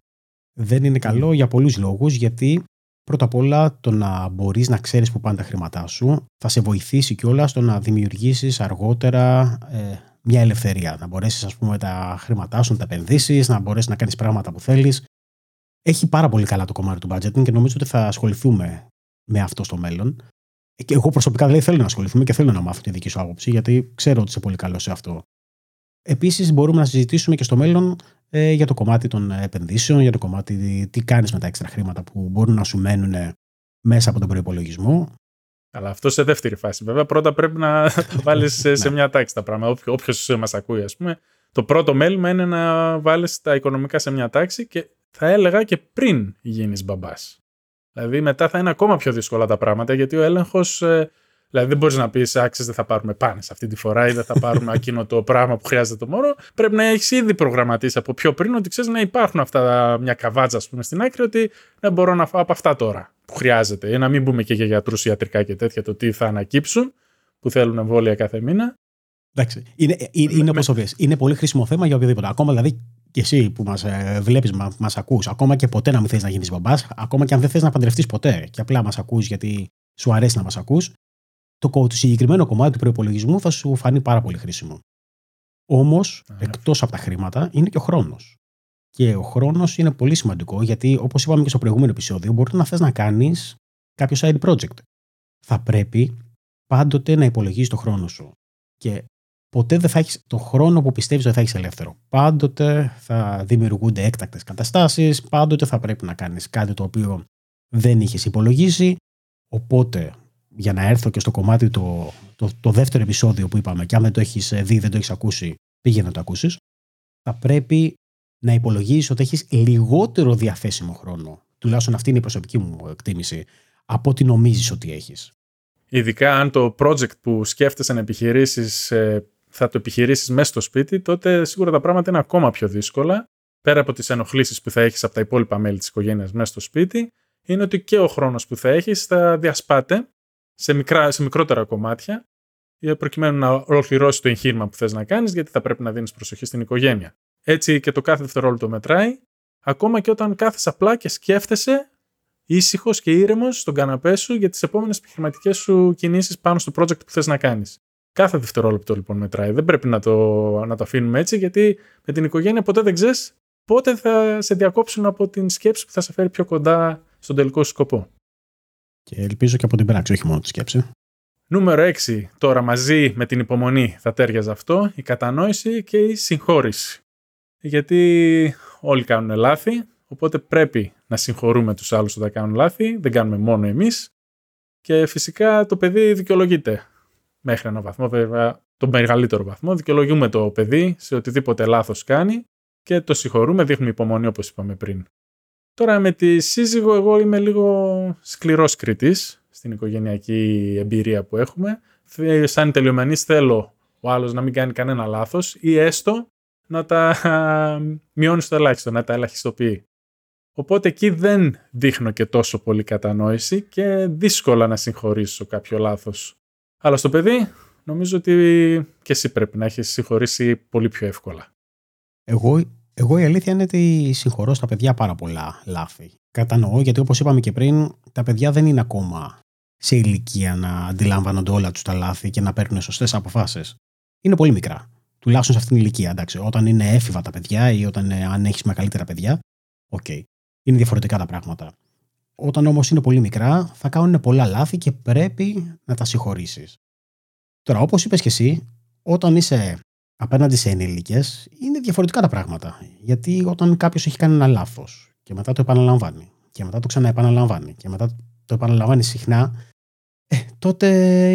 [SPEAKER 1] Δεν είναι καλό για πολλούς λόγους, γιατί Πρώτα απ' όλα, το να μπορείς να ξέρεις που πάνε τα χρήματά σου θα σε βοηθήσει κιόλας στο να δημιουργήσεις αργότερα ε, μια ελευθερία. Να μπορέσεις, ας πούμε, τα χρήματά σου να τα επενδύσεις, να μπορέσεις να κάνεις πράγματα που θέλεις. έχει πάρα πολύ καλά το κομμάτι του budgeting και νομίζω ότι θα ασχοληθούμε με αυτό στο μέλλον. Και εγώ προσωπικά δηλαδή θέλω να ασχοληθούμε και θέλω να μάθω τη δική σου άποψη, γιατί ξέρω ότι είσαι πολύ καλός σε αυτό. Επίσης, μπορούμε να συζητήσουμε και στο μέλλον ε, για το κομμάτι των επενδύσεων, για το κομμάτι τι κάνεις με τα έξτρα χρήματα που μπορούν να σου μένουν μέσα από τον προπολογισμό.
[SPEAKER 2] Αλλά αυτό σε δεύτερη φάση. Βέβαια, πρώτα πρέπει να τα βάλεις σε, σε μια τάξη τα πράγματα. Όποιο μας ακούει, ας πούμε. Το πρώτο μέλημα είναι να βάλεις τα οικονομικά σε μια τάξη και θα έλεγα και πριν γίνεις μπαμπάς. Δηλαδή, μετά θα είναι ακόμα πιο δύσκολα τα πράγματα γιατί ο έλεγχος. Ε, δηλαδή, δεν μπορείς να πεις, άξιε, δεν θα πάρουμε πάνες αυτή τη φορά ή δεν θα πάρουμε εκείνο το πράγμα που χρειάζεται το μόνο. Πρέπει να έχεις ήδη προγραμματίσει από πιο πριν ότι ξέρεις να υπάρχουν αυτά μια καβάτζα, ας πούμε, στην άκρη ότι δεν μπορώ να φάω από αυτά τώρα που χρειάζεται. Για να μην μπούμε και για γιατρούς ιατρικά και τέτοια, το τι θα ανακύψουν που θέλουν εμβόλια κάθε μήνα.
[SPEAKER 1] Εντάξει. Είναι, ε, είναι, είναι όπως Είναι πολύ χρήσιμο θέμα για οποιοδήποτε. Ακόμα δηλαδή και εσύ που μας ε, βλέπεις, μα μας ακούς, ακόμα και ποτέ να μην θες να γίνεις μπαμπάς, ακόμα και αν δεν θες να παντρευτείς ποτέ και απλά μας ακούς γιατί σου αρέσει να μας ακούς, το, το συγκεκριμένο κομμάτι του προπολογισμού θα σου φανεί πάρα πολύ χρήσιμο. Όμως, εκτός από τα χρήματα, είναι και ο χρόνος. Και ο χρόνος είναι πολύ σημαντικό γιατί, όπως είπαμε και στο προηγούμενο επεισόδιο, μπορεί να θες να κάνεις κάποιο side project. Θα πρέπει πάντοτε να υπολογίζεις το χρόνο σου. Και ποτέ δεν θα έχεις τον χρόνο που πιστεύεις ότι θα έχεις ελεύθερο. Πάντοτε θα δημιουργούνται έκτακτες καταστάσεις, πάντοτε θα πρέπει να κάνεις κάτι το οποίο δεν είχες υπολογίσει. Οπότε, για να έρθω και στο κομμάτι το, το, το δεύτερο επεισόδιο που είπαμε, και αν δεν το έχεις δει, δεν το έχεις ακούσει, πήγαινε να το ακούσεις. Θα πρέπει να υπολογίσει ότι έχεις λιγότερο διαθέσιμο χρόνο. Τουλάχιστον αυτή είναι η προσωπική μου εκτίμηση. Από ό,τι νομίζεις ότι έχεις.
[SPEAKER 2] Ειδικά αν το project που σκέφτεσαι να επιχειρήσεις ε, θα το επιχειρήσεις μέσα στο σπίτι, τότε σίγουρα τα πράγματα είναι ακόμα πιο δύσκολα. Πέρα από τις ενοχλήσεις που θα έχεις από τα υπόλοιπα μέλη της οικογένειας μέσα στο σπίτι, είναι ότι και ο χρόνος που θα έχεις θα διασπάται σε, μικρά, σε μικρότερα κομμάτια, προκειμένου να ολοκληρώσει το εγχείρημα που θες να κάνεις, γιατί θα πρέπει να δίνεις προσοχή στην οικογένεια. Έτσι και το κάθε δευτερόλεπτο μετράει, ακόμα και όταν κάθεσαι απλά και σκέφτεσαι ήσυχος και ήρεμος στον καναπέ σου για τις επόμενες επιχειρηματικές σου κινήσεις πάνω στο project που θες να κάνεις. Κάθε δευτερόλεπτο λοιπόν μετράει. Δεν πρέπει να το, να το αφήνουμε έτσι, γιατί με την οικογένεια ποτέ δεν ξέρεις πότε θα σε διακόψουν από την σκέψη που θα σε φέρει πιο κοντά στον τελικό σου σκοπό.
[SPEAKER 1] Και ελπίζω και από την πράξη, όχι μόνο τη σκέψη.
[SPEAKER 2] Νούμερο 6. Τώρα μαζί με την υπομονή θα τέριαζε αυτό, η κατανόηση και η συγχώρηση. Γιατί όλοι κάνουν λάθη, οπότε πρέπει να συγχωρούμε τους άλλους όταν κάνουν λάθη, δεν κάνουμε μόνο εμείς. Και φυσικά το παιδί δικαιολογείται μέχρι έναν βαθμό, βέβαια τον μεγαλύτερο βαθμό. Δικαιολογούμε το παιδί σε οτιδήποτε λάθος κάνει και το συγχωρούμε, δείχνουμε υπομονή όπως είπαμε πριν. Τώρα με τη σύζυγο εγώ είμαι λίγο σκληρός κριτής στην οικογενειακή εμπειρία που έχουμε. Σαν τελειομανής θέλω ο άλλος να μην κάνει κανένα λάθος ή έστω να τα μειώνει στο ελάχιστο, να τα ελαχιστοποιεί. Οπότε εκεί δεν δείχνω και τόσο πολύ κατανόηση και δύσκολα να συγχωρήσω κάποιο λάθος αλλά στο παιδί νομίζω ότι και εσύ πρέπει να έχεις συγχωρήσει πολύ πιο εύκολα.
[SPEAKER 1] Εγώ, εγώ η αλήθεια είναι ότι συγχωρώ στα παιδιά πάρα πολλά λάθη. Κατανοώ γιατί όπως είπαμε και πριν τα παιδιά δεν είναι ακόμα σε ηλικία να αντιλαμβάνονται όλα τους τα λάθη και να παίρνουν σωστές αποφάσεις. Είναι πολύ μικρά. Τουλάχιστον σε αυτήν την ηλικία. Εντάξει. Όταν είναι έφηβα τα παιδιά ή όταν αν έχεις μεγαλύτερα παιδιά, ok. Okay. Είναι διαφορετικά τα πράγματα. Όταν όμως είναι πολύ μικρά θα κάνουν πολλά λάθη και πρέπει να τα συγχωρήσεις. Τώρα όπως είπες και εσύ, όταν είσαι απέναντι σε ενήλικες είναι διαφορετικά τα πράγματα. Γιατί όταν κάποιος έχει κάνει ένα λάθος και μετά το επαναλαμβάνει και μετά το ξαναεπαναλαμβάνει και μετά το επαναλαμβάνει συχνά, ε, τότε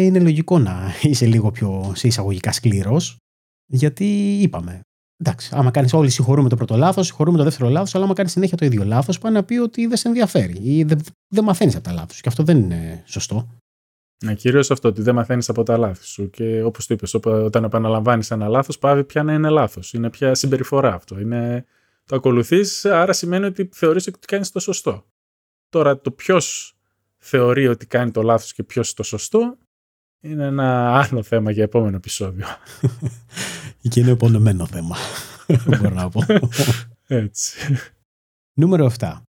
[SPEAKER 1] είναι λογικό να είσαι λίγο πιο σε εισαγωγικά σκληρός γιατί είπαμε, Εντάξει, άμα κάνεις όλοι συγχωρούμε το πρώτο λάθος, συγχωρούμε το δεύτερο λάθος, αλλά άμα κάνεις συνέχεια το ίδιο λάθος, πάει να πει ότι δεν σε ενδιαφέρει ή δεν, δεν μαθαίνεις από τα λάθη Και αυτό δεν είναι σωστό.
[SPEAKER 2] Ναι, κυρίως αυτό, ότι δεν μαθαίνεις από τα λάθη σου. Και όπως το είπες, όταν επαναλαμβάνεις ένα λάθος, πάει πια να είναι λάθος. Είναι πια συμπεριφορά αυτό. Είναι... Το ακολουθείς, άρα σημαίνει ότι θεωρείς ότι κάνεις το σωστό. Τώρα, το ποιος θεωρεί ότι κάνει το λάθος και ποιος το σωστό είναι ένα άλλο θέμα για επόμενο επεισόδιο.
[SPEAKER 1] Και είναι επωνεμένο θέμα. Μπορώ να πω.
[SPEAKER 2] Έτσι.
[SPEAKER 1] Νούμερο 7.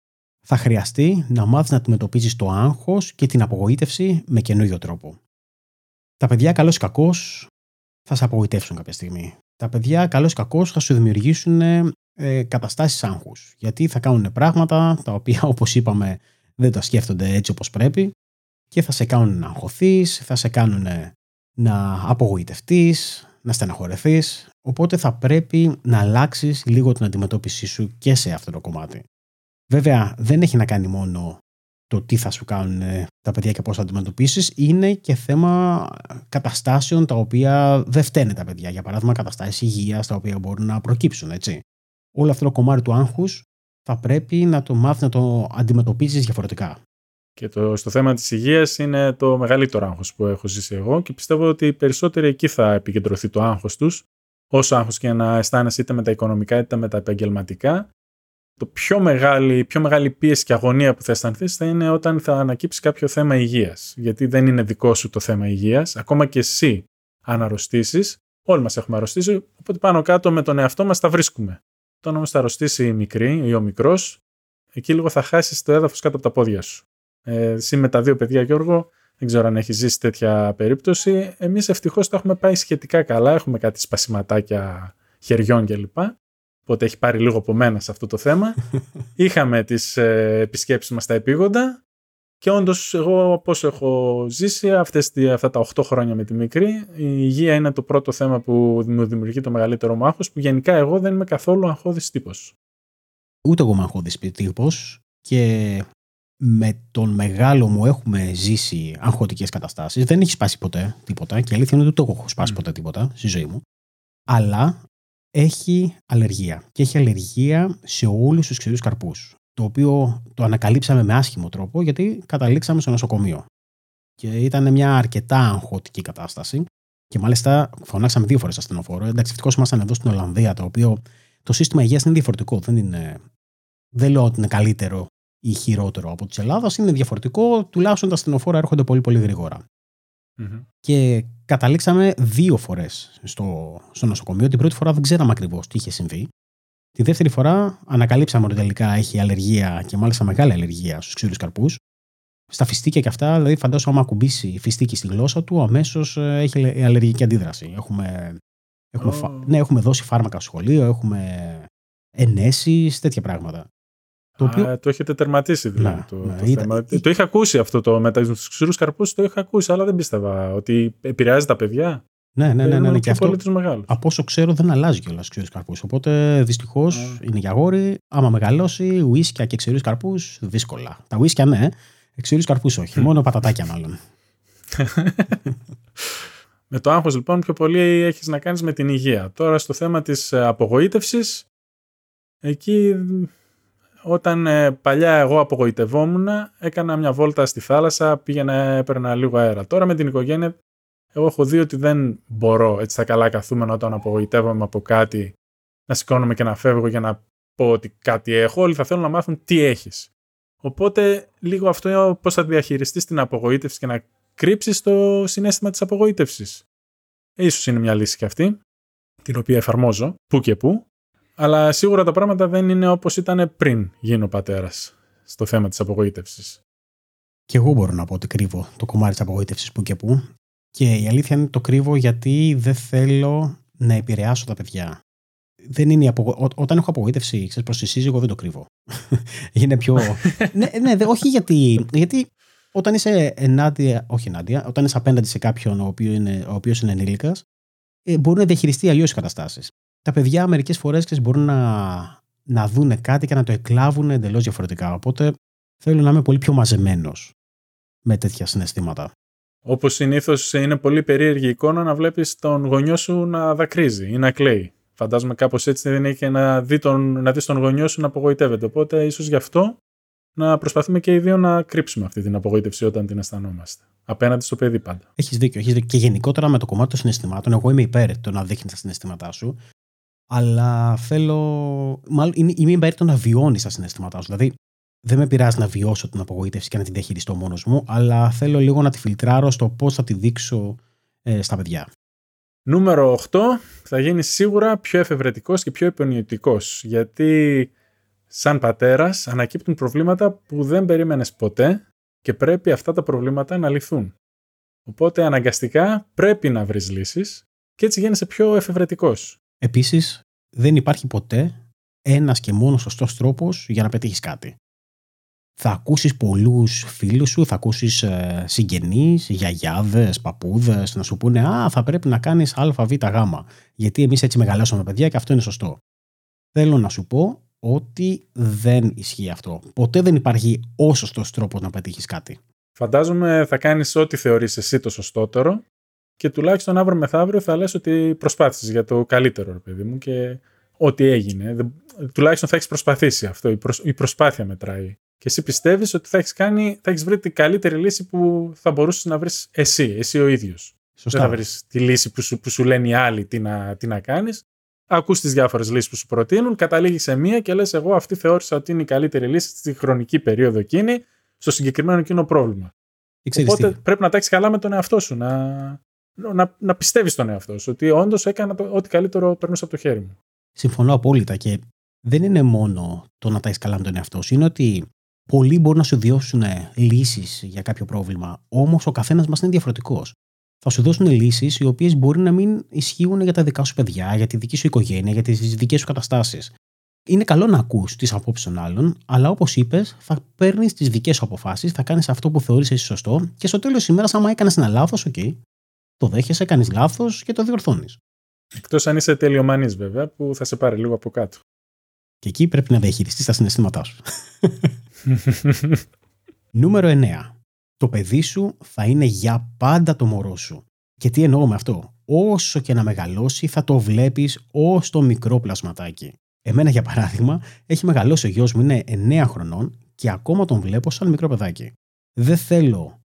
[SPEAKER 1] Θα χρειαστεί να μάθεις να αντιμετωπίζεις το άγχος και την απογοήτευση με καινούριο τρόπο. Τα παιδιά, καλό ή κακό, θα σε απογοητεύσουν κάποια στιγμή. Τα παιδιά, καλό ή κακό, θα σου δημιουργήσουν ε, καταστάσεις άγχους. Γιατί θα κάνουν πράγματα τα οποία όπως είπαμε δεν τα σκέφτονται έτσι όπως πρέπει και θα σε κάνουν να αγχωθείς, θα σε κάνουν να απογοητευτείς, να στεναχωρεθείς. Οπότε θα πρέπει να αλλάξεις λίγο την αντιμετώπιση σου και σε αυτό το κομμάτι. Βέβαια δεν έχει να κάνει μόνο το τι θα σου κάνουν ε, τα παιδιά και πώς θα αντιμετωπίσεις, είναι και θέμα καταστάσεων τα οποία δεν φταίνε τα παιδιά. Για παράδειγμα, καταστάσεις υγείας τα οποία μπορούν να προκύψουν. Έτσι. Όλο αυτό το κομμάτι του άγχους θα πρέπει να το μάθεις να το αντιμετωπίσει διαφορετικά.
[SPEAKER 2] Και το, στο θέμα της υγείας είναι το μεγαλύτερο άγχος που έχω ζήσει εγώ και πιστεύω ότι περισσότεροι εκεί θα επικεντρωθεί το άγχος τους. Όσο άγχος και να αισθάνεσαι είτε με τα οικονομικά είτε με τα επαγγελματικά, το πιο μεγάλη, πιο μεγάλη πίεση και αγωνία που θα αισθανθείς θα είναι όταν θα ανακύψει κάποιο θέμα υγείας. Γιατί δεν είναι δικό σου το θέμα υγείας. Ακόμα και εσύ, αν αρρωστήσεις, όλοι μας έχουμε αρρωστήσει, οπότε πάνω κάτω με τον εαυτό μας τα βρίσκουμε. Όταν όμω θα αρρωστήσει η μικρή ή ο μικρός, εκεί λίγο θα χάσεις το έδαφος κάτω από τα πόδια σου. Ε, εσύ με τα δύο παιδιά, Γιώργο, δεν ξέρω αν έχεις ζήσει τέτοια περίπτωση. Εμείς ευτυχώς το έχουμε πάει σχετικά καλά. Έχουμε κάτι σπασιματάκια χεριών κλπ. Οπότε έχει πάρει λίγο από μένα σε αυτό το θέμα. Είχαμε τις ε, επισκέψεις μας στα επίγοντα και όντως εγώ πώς έχω ζήσει αυτές, αυτά τα 8 χρόνια με τη μικρή, η υγεία είναι το πρώτο θέμα που μου δημιουργεί το μεγαλύτερο μάχος που γενικά εγώ δεν είμαι καθόλου αγχώδης τύπος.
[SPEAKER 1] Ούτε εγώ είμαι αγχώδης τύπος και με τον μεγάλο μου έχουμε ζήσει αγχωτικές καταστάσεις. Δεν έχει σπάσει ποτέ τίποτα και αλήθεια είναι ότι το έχω σπάσει ποτέ τίποτα στη ζωή μου. Αλλά έχει αλλεργία και έχει αλλεργία σε όλους τους ξηρούς καρπούς το οποίο το ανακαλύψαμε με άσχημο τρόπο γιατί καταλήξαμε στο νοσοκομείο. Και ήταν μια αρκετά αγχωτική κατάσταση και μάλιστα φωνάξαμε δύο φορές ασθενοφόρο. Εντάξει ευτυχώς ήμασταν εδώ στην Ολλανδία το οποίο το σύστημα υγείας είναι διαφορετικό δεν, είναι, δεν λέω ότι είναι καλύτερο ή χειρότερο από τη Ελλάδα, είναι διαφορετικό τουλάχιστον τα ασθενοφόρα έρχονται πολύ πολύ γρήγορα και καταλήξαμε δύο φορές στο, στο νοσοκομείο. Την πρώτη φορά δεν ξέραμε ακριβώς τι είχε συμβεί. Τη δεύτερη φορά ανακαλύψαμε ότι τελικά έχει αλλεργία και μάλιστα μεγάλη αλλεργία στους ξύλους καρπούς. Στα φιστίκια και αυτά, δηλαδή φαντάζομαι άμα ακουμπήσει φιστίκι στη γλώσσα του, αμέσως ε, έχει αλλεργική αντίδραση. Έχουμε, έχουμε, ναι, έχουμε δώσει φάρμακα στο σχολείο, έχουμε ενέσεις, τέτοια πράγματα.
[SPEAKER 2] Το, οποίο... το έχετε τερματίσει δηλαδή το, το θέμα. Το είχα ακούσει αυτό το με τους ξηρούς καρπούς, το είχα ακούσει, αλλά δεν πίστευα ότι επηρεάζει τα παιδιά.
[SPEAKER 1] Ναι, ναι, ναι. ναι, ναι. Και
[SPEAKER 2] αυτό
[SPEAKER 1] από όσο ξέρω δεν αλλάζει κιόλας του ξηρούς καρπούς. Οπότε δυστυχώς είναι για γόρι. Άμα μεγαλώσει, ουίσκια και ξηρούς καρπούς δύσκολα. Τα ουίσκια ναι, ξηρούς καρπούς όχι. μόνο πατατάκια μάλλον.
[SPEAKER 2] με το άγχος λοιπόν πιο πολύ έχεις να κάνεις με την υγεία. Τώρα στο θέμα της απογοήτευσης, εκεί όταν ε, παλιά εγώ απογοητευόμουν, έκανα μια βόλτα στη θάλασσα, πήγαινα, έπαιρνα λίγο αέρα. Τώρα με την οικογένεια, εγώ έχω δει ότι δεν μπορώ έτσι τα καλά καθούμενα όταν απογοητεύομαι από κάτι να σηκώνομαι και να φεύγω για να πω ότι κάτι έχω. Όλοι θα θέλουν να μάθουν τι έχεις. Οπότε λίγο αυτό πώς θα διαχειριστείς την απογοήτευση και να κρύψεις το συνέστημα της απογοήτευσης. Ίσως είναι μια λύση και αυτή, την οποία εφαρμόζω που και που, αλλά σίγουρα τα πράγματα δεν είναι όπως ήταν πριν γίνω πατέρας στο θέμα της απογοήτευσης.
[SPEAKER 1] Και εγώ μπορώ να πω ότι κρύβω το κομμάτι της απογοήτευσης που και που. Και η αλήθεια είναι το κρύβω γιατί δεν θέλω να επηρεάσω τα παιδιά. Δεν είναι απογο... Όταν έχω απογοήτευση ξέρεις, προς τη σύζυγο δεν το κρύβω. είναι πιο... ναι, ναι, όχι γιατί... γιατί όταν είσαι ενάντια, όχι ενάντια, όταν είσαι απέναντι σε κάποιον ο οποίος είναι, ο οποίος είναι ενήλικας, ε, μπορεί να διαχειριστεί αλλιώς τι καταστάσεις τα παιδιά μερικές φορές μπορούν να, να δούνε κάτι και να το εκλάβουν εντελώς διαφορετικά. Οπότε θέλω να είμαι πολύ πιο μαζεμένος με τέτοια συναισθήματα.
[SPEAKER 2] Όπως συνήθως είναι πολύ περίεργη εικόνα να βλέπεις τον γονιό σου να δακρύζει ή να κλαίει. Φαντάζομαι κάπως έτσι δεν είναι και να δει τον, να δεις τον γονιό σου να απογοητεύεται. Οπότε ίσως γι' αυτό να προσπαθούμε και οι δύο να κρύψουμε αυτή την απογοήτευση όταν την αισθανόμαστε. Απέναντι στο παιδί πάντα.
[SPEAKER 1] Έχεις δίκιο, έχεις δίκιο. Και γενικότερα με το κομμάτι των συναισθημάτων, εγώ είμαι υπέρ το να δείχνεις τα συναισθήματά σου αλλά θέλω. Μάλλον είμαι υπέρ το να βιώνεις τα συναισθήματά σου. Δηλαδή, δεν με πειράζει να βιώσω την απογοήτευση και να την διαχειριστώ μόνος μου, αλλά θέλω λίγο να τη φιλτράρω στο πώς θα τη δείξω ε, στα παιδιά.
[SPEAKER 2] Νούμερο 8. Θα γίνεις σίγουρα πιο εφευρετικός και πιο επενδυτικό. Γιατί, σαν πατέρας, ανακύπτουν προβλήματα που δεν περίμενες ποτέ και πρέπει αυτά τα προβλήματα να λυθούν. Οπότε, αναγκαστικά πρέπει να βρεις λύσεις και έτσι γίνεσαι πιο εφευρετικός.
[SPEAKER 1] Επίσης, δεν υπάρχει ποτέ ένας και μόνος σωστός τρόπος για να πετύχεις κάτι. Θα ακούσεις πολλούς φίλους σου, θα ακούσεις ε, συγγενείς, γιαγιάδες, παππούδες να σου πούνε «Α, θα πρέπει να κάνεις α, β, γ, γιατί εμείς έτσι μεγαλώσαμε παιδιά και αυτό είναι σωστό». Θέλω να σου πω ότι δεν ισχύει αυτό. Ποτέ δεν υπάρχει ο σωστός τρόπος να πετύχεις κάτι.
[SPEAKER 2] Φαντάζομαι θα κάνεις ό,τι θεωρείς εσύ το σωστότερο και τουλάχιστον αύριο μεθαύριο θα λες ότι προσπάθησες για το καλύτερο, ρε παιδί μου, και ό,τι έγινε. Τουλάχιστον θα έχεις προσπαθήσει αυτό. Η, η προσπάθεια μετράει. Και εσύ πιστεύεις ότι θα έχεις, κάνει, θα έχεις βρει την καλύτερη λύση που θα μπορούσες να βρεις εσύ, εσύ ο ίδιος.
[SPEAKER 1] Σωστά.
[SPEAKER 2] Δεν θα βρεις τη λύση που σου, που σου λένε οι άλλοι τι να, τι να κάνεις. Ακούς τις διάφορες λύσεις που σου προτείνουν, καταλήγεις σε μία και λες εγώ αυτή θεώρησα ότι είναι η καλύτερη λύση στη χρονική περίοδο εκείνη, στο συγκεκριμένο εκείνο πρόβλημα. Οπότε τι. πρέπει να τα έχεις καλά με τον εαυτό σου, να, να, να πιστεύεις στον εαυτό σου, ότι όντως έκανα το, ό,τι καλύτερο περνούσε από το χέρι μου.
[SPEAKER 1] Συμφωνώ απόλυτα και δεν είναι μόνο το να τα έχει καλά με τον εαυτό σου, είναι ότι πολλοί μπορούν να σου δώσουν λύσεις για κάποιο πρόβλημα, όμως ο καθένας μας είναι διαφορετικός. Θα σου δώσουν λύσεις οι οποίες μπορεί να μην ισχύουν για τα δικά σου παιδιά, για τη δική σου οικογένεια, για τις δικές σου καταστάσεις. Είναι καλό να ακούς τις απόψεις των άλλων, αλλά όπως είπες, θα παίρνεις τις δικές σου αποφάσεις, θα κάνεις αυτό που θεωρεί εσύ σωστό και στο τέλος της ημέρας, άμα έκανες ένα λάθος, ok, okay, το δέχεσαι, κάνεις λάθος και το διορθώνεις.
[SPEAKER 2] Εκτός αν είσαι τελειομανής, βέβαια, που θα σε πάρει λίγο από κάτω.
[SPEAKER 1] Και εκεί πρέπει να διαχειριστείς τα συναισθήματά σου. Νούμερο 9. Το παιδί σου θα είναι για πάντα το μωρό σου. Και τι εννοώ με αυτό; Όσο και να μεγαλώσει, θα το βλέπεις ως το μικρό πλασματάκι. Εμένα, για παράδειγμα, έχει μεγαλώσει ο γιος μου, είναι 9 χρονών και ακόμα τον βλέπω σαν μικρό παιδάκι. Δεν θέλω.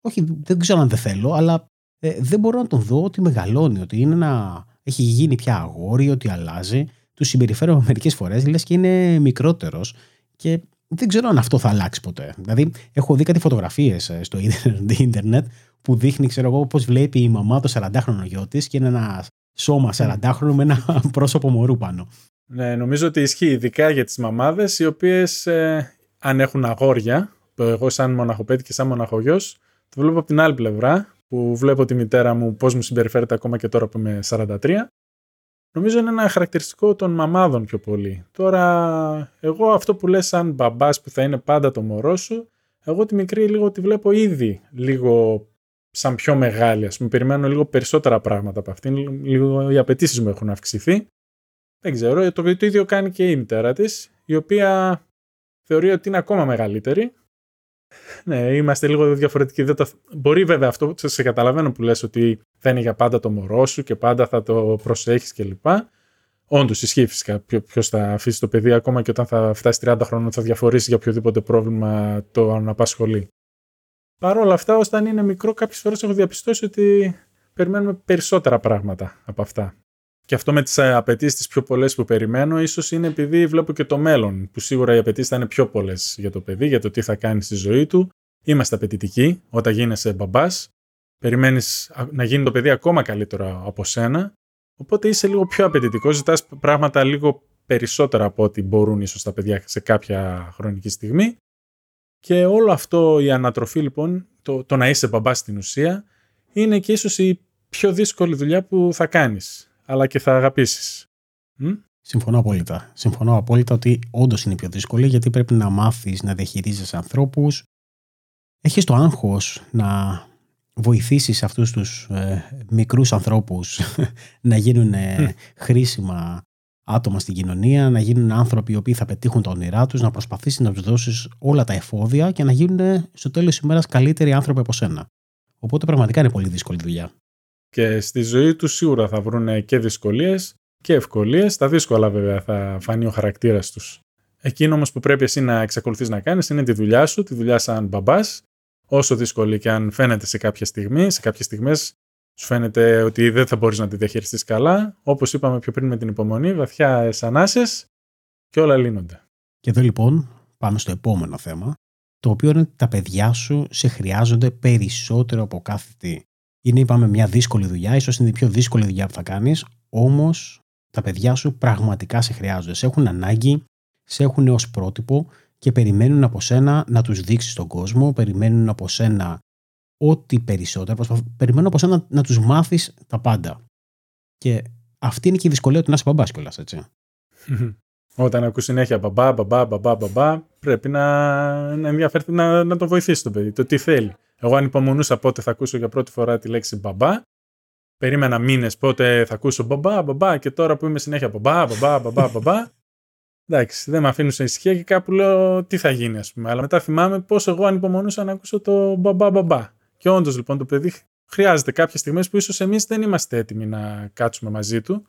[SPEAKER 1] Όχι, δεν ξέρω αν δεν θέλω, αλλά ε, δεν μπορώ να τον δω ότι μεγαλώνει, ότι είναι ένα, έχει γίνει πια αγόρι, ότι αλλάζει. Του συμπεριφέρω μερικές φορές, λες και είναι μικρότερος και δεν ξέρω αν αυτό θα αλλάξει ποτέ. Δηλαδή, έχω δει κάτι φωτογραφίες ε, στο ίντερνετ που δείχνει, ξέρω εγώ, πώς βλέπει η μαμά το 40χρονο γιο της και είναι ένα σώμα 40χρονο με ένα πρόσωπο μωρού πάνω.
[SPEAKER 2] Ναι, νομίζω ότι ισχύει ειδικά για τις μαμάδες οι οποίες ε, αν έχουν αγόρια, εγώ σαν μοναχοπέτη και σαν μοναχογιός, το βλέπω από την άλλη πλευρά που βλέπω τη μητέρα μου πώς μου συμπεριφέρεται ακόμα και τώρα που είμαι 43. Νομίζω είναι ένα χαρακτηριστικό των μαμάδων πιο πολύ. Τώρα, εγώ αυτό που λες σαν μπαμπάς που θα είναι πάντα το μωρό σου, εγώ τη μικρή λίγο τη βλέπω ήδη λίγο σαν πιο μεγάλη. Ας πούμε, περιμένω λίγο περισσότερα πράγματα από αυτήν. Λίγο οι απαιτήσεις μου έχουν αυξηθεί. Δεν ξέρω. Το, το ίδιο κάνει και η μητέρα της, η οποία θεωρεί ότι είναι ακόμα μεγαλύτερη. Ναι, είμαστε λίγο διαφορετικοί. Δεν το... Μπορεί βέβαια αυτό, σε καταλαβαίνω που λες ότι θα είναι για πάντα το μωρό σου και πάντα θα το προσέχεις κλπ. Όντως ισχύει φυσικά ποιο θα αφήσει το παιδί ακόμα και όταν θα φτάσει 30 χρόνια θα διαφορήσει για οποιοδήποτε πρόβλημα το αναπασχολεί. Παρ' όλα αυτά, όταν είναι μικρό, κάποιες φορές έχω διαπιστώσει ότι περιμένουμε περισσότερα πράγματα από αυτά. Και αυτό με τις ε, απαιτήσεις τις πιο πολλές που περιμένω, ίσως είναι επειδή βλέπω και το μέλλον, που σίγουρα οι απαιτήσεις θα είναι πιο πολλές για το παιδί, για το τι θα κάνει στη ζωή του. Είμαστε απαιτητικοί όταν γίνεσαι μπαμπάς. Περιμένεις να γίνει το παιδί ακόμα καλύτερο από σένα. Οπότε είσαι λίγο πιο απαιτητικός, ζητάς πράγματα λίγο περισσότερα από ό,τι μπορούν ίσως τα παιδιά σε κάποια χρονική στιγμή. Και όλο αυτό η ανατροφή λοιπόν, το, το να είσαι μπαμπάς στην ουσία, είναι και ίσως η πιο δύσκολη δουλειά που θα κάνεις αλλά και θα αγαπήσεις.
[SPEAKER 1] Συμφωνώ απόλυτα. Συμφωνώ απόλυτα ότι όντως είναι πιο δύσκολη γιατί πρέπει να μάθεις να διαχειρίζεσαι ανθρώπους. Έχεις το άγχος να βοηθήσεις αυτούς τους ε, μικρούς ανθρώπους να γίνουν ε, χρήσιμα άτομα στην κοινωνία, να γίνουν άνθρωποι οι οποίοι θα πετύχουν τα όνειρά τους, να προσπαθήσεις να τους δώσεις όλα τα εφόδια και να γίνουν στο τέλος της ημέρας καλύτεροι άνθρωποι από σένα. Οπότε πραγματικά είναι πολύ δύσκολη δουλειά.
[SPEAKER 2] Και στη ζωή τους σίγουρα θα βρουν και δυσκολίες και ευκολίες. Τα δύσκολα βέβαια θα φανεί ο χαρακτήρας τους. Εκείνο όμως που πρέπει εσύ να εξακολουθείς να κάνεις είναι τη δουλειά σου, τη δουλειά σαν μπαμπάς. Όσο δύσκολη και αν φαίνεται σε κάποια στιγμή, σε κάποιες στιγμές σου φαίνεται ότι δεν θα μπορείς να τη διαχειριστείς καλά. Όπως είπαμε πιο πριν με την υπομονή, βαθιά ανάσε και όλα λύνονται.
[SPEAKER 1] Και εδώ λοιπόν πάμε στο επόμενο θέμα, το οποίο είναι ότι τα παιδιά σου σε χρειάζονται περισσότερο από κάθε τι. Είναι, είπαμε, μια δύσκολη δουλειά, ίσως είναι η πιο δύσκολη δουλειά που θα κάνεις, όμως τα παιδιά σου πραγματικά σε χρειάζονται. Σε έχουν ανάγκη, σε έχουν ως πρότυπο και περιμένουν από σένα να τους δείξεις τον κόσμο, περιμένουν από σένα ό,τι περισσότερο, περιμένουν από σένα να τους μάθεις τα πάντα. Και αυτή είναι και η δυσκολία του να είσαι μπαμπάς κιόλας, έτσι.
[SPEAKER 2] Όταν ακούς συνέχεια μπαμπά, μπαμπά, μπαμπά, μπαμπά, πρέπει να, να ενδιαφέρει να, να το βοηθήσει το παιδί, το τι θέλει. Εγώ ανυπομονούσα πότε θα ακούσω για πρώτη φορά τη λέξη μπαμπά. Περίμενα μήνες πότε θα ακούσω μπαμπά, μπαμπά και τώρα που είμαι συνέχεια μπαμπά, μπαμπά, μπαμπά, μπαμπά. Εντάξει, δεν με αφήνουν σε ησυχία και κάπου λέω τι θα γίνει, ας πούμε. Αλλά μετά θυμάμαι πώς εγώ ανυπομονούσα να ακούσω το μπαμπά, μπαμπά. Και όντως λοιπόν το παιδί χρειάζεται κάποιες στιγμές που ίσως εμείς δεν είμαστε έτοιμοι να κάτσουμε μαζί του.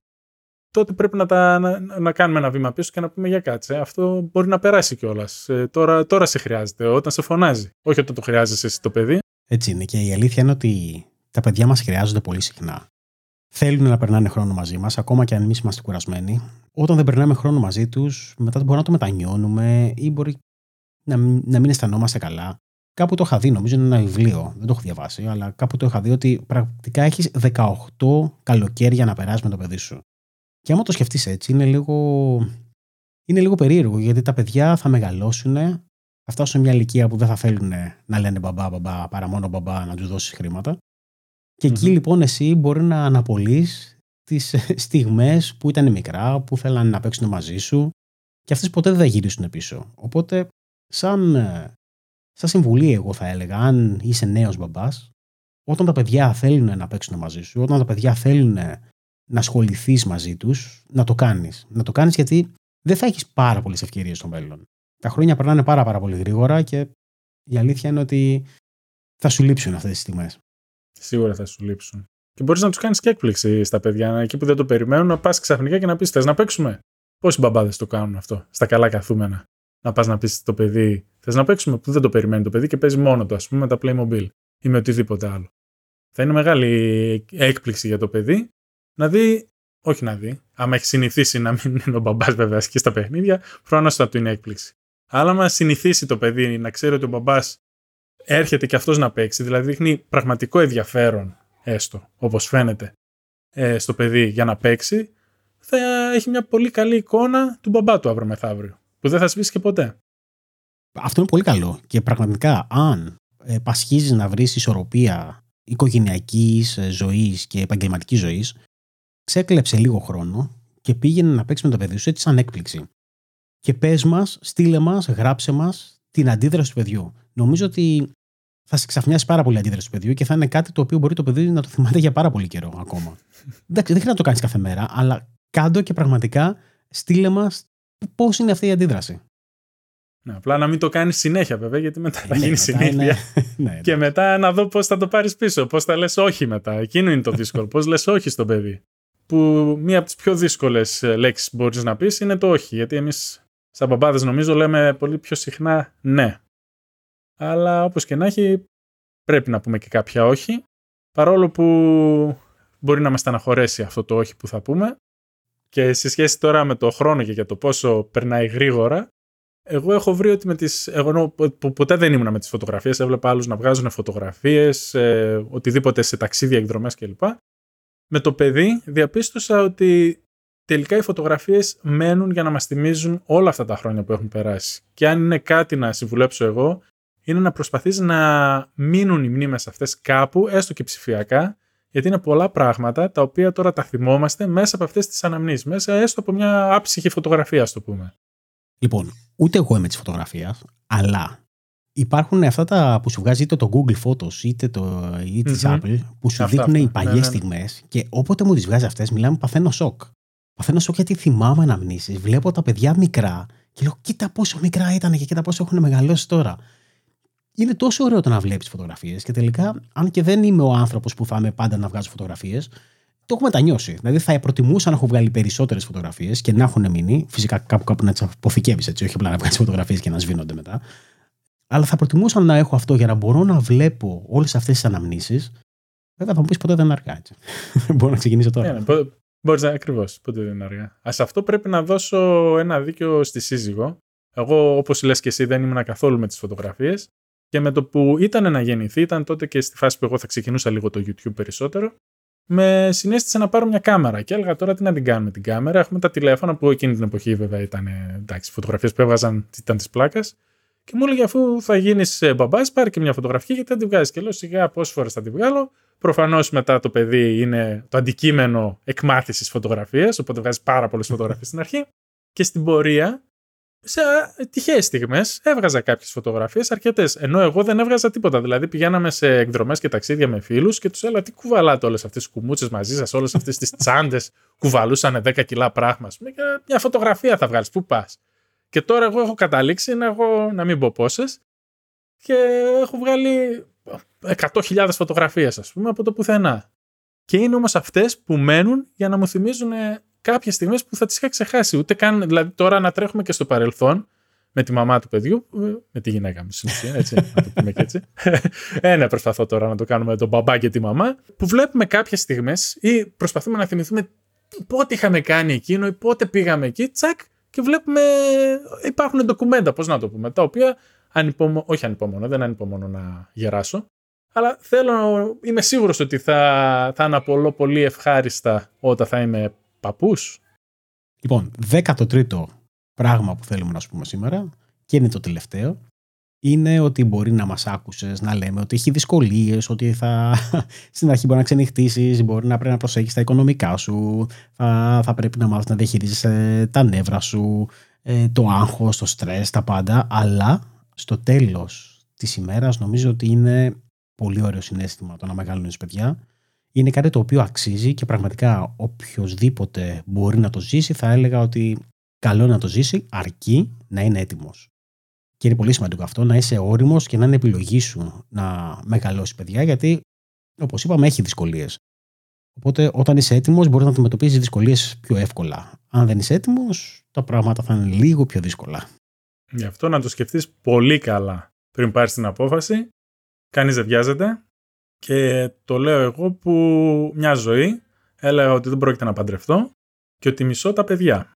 [SPEAKER 2] Τότε πρέπει να, τα, να, να κάνουμε ένα βήμα πίσω και να πούμε για κάτσε. Αυτό μπορεί να περάσει κιόλας. Ε, τώρα, τώρα σε χρειάζεται, όταν σε φωνάζει. Όχι όταν το χρειάζεσαι εσύ το παιδί.
[SPEAKER 1] Έτσι είναι. Και η αλήθεια είναι ότι τα παιδιά μας χρειάζονται πολύ συχνά. Θέλουν να περνάνε χρόνο μαζί μας, ακόμα και αν εμείς είμαστε κουρασμένοι. Όταν δεν περνάμε χρόνο μαζί τους, μετά μπορεί να το μετανιώνουμε ή μπορεί να, να μην αισθανόμαστε καλά. Κάπου το είχα δει, νομίζω είναι ένα βιβλίο, δεν το έχω διαβάσει, αλλά κάπου το είχα δει ότι πρακτικά έχεις 18 καλοκαίρια να περάσεις με το παιδί σου. Και άμα το σκεφτείς έτσι, είναι λίγο, είναι λίγο περίεργο γιατί τα παιδιά θα μεγαλώσουν, θα φτάσουν σε μια ηλικία που δεν θα θέλουν να λένε μπαμπά, μπαμπά, παρά μόνο μπαμπά να τους δώσεις χρήματα. Και εκεί λοιπόν εσύ μπορεί να αναπολύεις τις στιγμές που ήταν μικρά, που θέλανε να παίξουν μαζί σου και αυτές ποτέ δεν θα γυρίσουν πίσω. Οπότε, σαν, σαν συμβουλή, εγώ θα έλεγα, αν είσαι νέος μπαμπάς, όταν τα παιδιά θέλουν να παίξουν μαζί σου, όταν τα παιδιά θέλουν να ασχοληθείς μαζί τους, να το κάνεις. Να το κάνεις γιατί δεν θα έχεις πάρα πολλές ευκαιρίες στο μέλλον. Τα χρόνια περνάνε πάρα, πάρα πολύ γρήγορα και η αλήθεια είναι ότι θα σου λείψουν αυτές τις στιγμές.
[SPEAKER 2] Σίγουρα θα σου λείψουν. Και μπορείς να τους κάνεις και έκπληξη στα παιδιά. Εκεί που δεν το περιμένουν, να πας ξαφνικά και να πεις: Θες να παίξουμε; Πόσοι μπαμπάδες το κάνουν αυτό, στα καλά καθούμενα. Να πας να πεις στο παιδί: Θες να παίξουμε, που δεν το περιμένει το παιδί και παίζει μόνο του, ας πούμε, με τα Playmobil ή με οτιδήποτε άλλο. Θα είναι μεγάλη έκπληξη για το παιδί να δει, όχι να δει, άμα έχει συνηθίσει να μην είναι ο μπαμπάς βέβαια και στα παιχνίδια, προφανώς θα του είναι έκπληξη. Αλλά άμα συνηθίσει το παιδί να ξέρει ότι ο μπαμπάς έρχεται και αυτός να παίξει, δηλαδή δείχνει πραγματικό ενδιαφέρον, έστω όπως φαίνεται, ε, στο παιδί για να παίξει, θα έχει μια πολύ καλή εικόνα του μπαμπά του αύριο μεθαύριο, που δεν θα σβήσει και ποτέ.
[SPEAKER 1] Αυτό είναι πολύ καλό. Και πραγματικά, αν ε, πασχίζεις να βρεις ισορροπία οικογενειακής ε, ζωής και επαγγελματικής ζωής, ξέκλεψε λίγο χρόνο και πήγαινε να παίξεις με το παιδί σου έτσι σαν έκπληξη. Και πες μας, στείλε μας, γράψε μας την αντίδραση του παιδιού. Νομίζω ότι θα σε ξαφνιάσει πάρα πολύ η αντίδραση του παιδιού και θα είναι κάτι το οποίο μπορεί το παιδί να το θυμάται για πάρα πολύ καιρό ακόμα. Εντάξει, δεν χρειάζεται να το κάνεις κάθε μέρα, αλλά κάντο και πραγματικά στείλε μας πώς είναι αυτή η αντίδραση.
[SPEAKER 2] Ναι, απλά να μην το κάνεις συνέχεια, βέβαια, γιατί μετά θα ναι, γίνει συνήθεια. Ναι, και μετά να δω πώς θα το πάρεις πίσω, πώς θα λες όχι μετά. Εκείνο είναι το δύσκολο. πώς λες όχι στο παιδί που μία από τις πιο δύσκολες ε, λέξεις που μπορείς να πεις είναι το όχι, γιατί εμείς σαν μπαμπάδες νομίζω λέμε πολύ πιο συχνά ναι. Αλλά όπως και να έχει πρέπει να πούμε και κάποια όχι, παρόλο που μπορεί να μας στεναχωρέσει αυτό το όχι που θα πούμε. Και σε σχέση τώρα με το χρόνο και για το πόσο περνάει γρήγορα, εγώ έχω βρει ότι με τις, εγώ που ποτέ δεν ήμουν με τις φωτογραφίες, έβλεπα άλλους να βγάζουν φωτογραφίες, ε, οτιδήποτε σε ταξίδια, εκδρομές κλπ. Με το παιδί διαπίστωσα ότι τελικά οι φωτογραφίες μένουν για να μας θυμίζουν όλα αυτά τα χρόνια που έχουν περάσει. Και αν είναι κάτι να συμβουλέψω εγώ, είναι να προσπαθείς να μείνουν οι μνήμες αυτές κάπου, έστω και ψηφιακά, γιατί είναι πολλά πράγματα τα οποία τώρα τα θυμόμαστε μέσα από αυτές τις αναμνήσεις, μέσα έστω από μια άψυχη φωτογραφία, ας το πούμε.
[SPEAKER 1] Λοιπόν, ούτε εγώ είμαι της φωτογραφίας, αλλά Υπάρχουν αυτά τα που σου βγάζει είτε το Google Photos είτε το ή της Apple που σου αυτά, δείχνουν οι παλιέ ναι, ναι, ναι. στιγμές και όποτε μου τις βγάζει αυτές, μιλάμε παθαίνω σοκ. Παθαίνω σοκ γιατί θυμάμαι αναμνήσεις, βλέπω τα παιδιά μικρά και λέω κοίτα πόσο μικρά ήταν και κοίτα πόσο έχουν μεγαλώσει τώρα. Είναι τόσο ωραίο το να βλέπεις φωτογραφίες και τελικά, αν και δεν είμαι ο άνθρωπος που θα είμαι πάντα να βγάζω φωτογραφίες, το έχω μετανιώσει. Δηλαδή θα προτιμούσα να έχω βγάλει περισσότερες φωτογραφίες και να έχουν μείνει. Φυσικά κάπου κάπου να τις αποθηκεύεις έτσι, όχι απλά να βγάλει φωτογραφίες και να σβήνονται μετά. Αλλά θα προτιμούσα να έχω αυτό για να μπορώ να βλέπω όλες αυτές τις αναμνήσεις. Βέβαια θα μου πεις ποτέ δεν είναι αργά. Έτσι. μπορώ να ξεκινήσω τώρα.
[SPEAKER 2] Ναι, ναι, Μπορείς να ακριβώς. Ποτέ δεν είναι αργά. Α αυτό πρέπει να δώσω ένα δίκιο στη σύζυγο. Εγώ, όπως λες και εσύ, δεν ήμουν καθόλου με τις φωτογραφίες. Και με το που ήταν να γεννηθεί, ήταν τότε και στη φάση που εγώ θα ξεκινούσα λίγο το YouTube περισσότερο, με συνέστησε να πάρω μια κάμερα. Και έλεγα τώρα τι να την κάνουμε την κάμερα. Έχουμε τα τηλέφωνα που εκείνη την εποχή βέβαια ήταν. Εντάξει, φωτογραφίες που έβγαζαν ήταν της πλάκας. Και μου έλεγε αφού θα γίνεις ε, μπαμπάς, πάρει και μια φωτογραφία γιατί θα τη βγάζεις. Και λέω σιγά πόσες φορές θα τη βγάλω. Προφανώς μετά το παιδί είναι το αντικείμενο εκμάθησης φωτογραφίας, οπότε βγάζει πάρα πολλές φωτογραφίες στην αρχή. Και στην πορεία, σε τυχαίες στιγμές, έβγαζα κάποιες φωτογραφίες, αρκετές. Ενώ εγώ δεν έβγαζα τίποτα. Δηλαδή, πηγαίναμε σε εκδρομές και ταξίδια με φίλους και τους έλεγα τι κουβαλάτε όλες αυτές τις κουμούτσες μαζί σας, όλες αυτές τις τσάντες κουβαλούσαν 10 κιλά πράγμα. Μια φωτογραφία θα βγάλεις. Πού πας; Και τώρα εγώ έχω καταλήξει να, έχω, να μην πω πόσες και έχω βγάλει 100.000 φωτογραφίες, ας πούμε, από το πουθενά. Και είναι όμως αυτές που μένουν για να μου θυμίζουν κάποιες στιγμές που θα τις είχα ξεχάσει. Ούτε καν, δηλαδή τώρα να τρέχουμε και στο παρελθόν με τη μαμά του παιδιού, με τη γυναίκα μου στην ουσία, έτσι, να το πούμε και έτσι. Ε, ναι, προσπαθώ τώρα να το κάνουμε με τον μπαμπά και τη μαμά, που βλέπουμε κάποιες στιγμές ή προσπαθούμε να θυμηθούμε πότε είχαμε κάνει εκείνο ή πότε πήγαμε εκεί, τσακ, και βλέπουμε υπάρχουν ντοκουμέντα, πώς να το πούμε, τα οποία ανυπομο... όχι ανυπομονώ, δεν ανυπομονώ να γεράσω, αλλά θέλω, είμαι σίγουρος ότι θα, θα αναπολώ πολύ ευχάριστα όταν θα είμαι παππούς.
[SPEAKER 1] Λοιπόν, δέκατο τρίτο πράγμα που θέλουμε να σου πούμε σήμερα και είναι το τελευταίο είναι ότι μπορεί να μας άκουσες να λέμε ότι έχει δυσκολίες, ότι θα, στην αρχή μπορεί να ξενυχτήσεις, μπορεί να πρέπει να προσέχεις τα οικονομικά σου, θα, θα πρέπει να μάθεις να διαχειρίζεσαι τα νεύρα σου, ε, το άγχος, το στρες, τα πάντα, αλλά στο τέλος της ημέρας νομίζω ότι είναι πολύ ωραίο συνέστημα το να μεγαλώνεις παιδιά. Είναι κάτι το οποίο αξίζει και πραγματικά οποιοδήποτε μπορεί να το ζήσει θα έλεγα ότι καλό να το ζήσει αρκεί να είναι έτοιμος. Και είναι πολύ σημαντικό αυτό να είσαι όριμος και να είναι επιλογή σου να μεγαλώσεις παιδιά, γιατί όπως είπαμε, έχει δυσκολίες. Οπότε, όταν είσαι έτοιμος, μπορείς να αντιμετωπίσει δυσκολίες πιο εύκολα. Αν δεν είσαι έτοιμος, τα πράγματα θα είναι λίγο πιο δύσκολα.
[SPEAKER 2] Γι' αυτό να το σκεφτείς πολύ καλά πριν πάρεις την απόφαση. Κανείς δεν βιάζεται. Και το λέω εγώ που μια ζωή έλεγα ότι δεν πρόκειται να παντρευτώ και ότι μισώ τα παιδιά.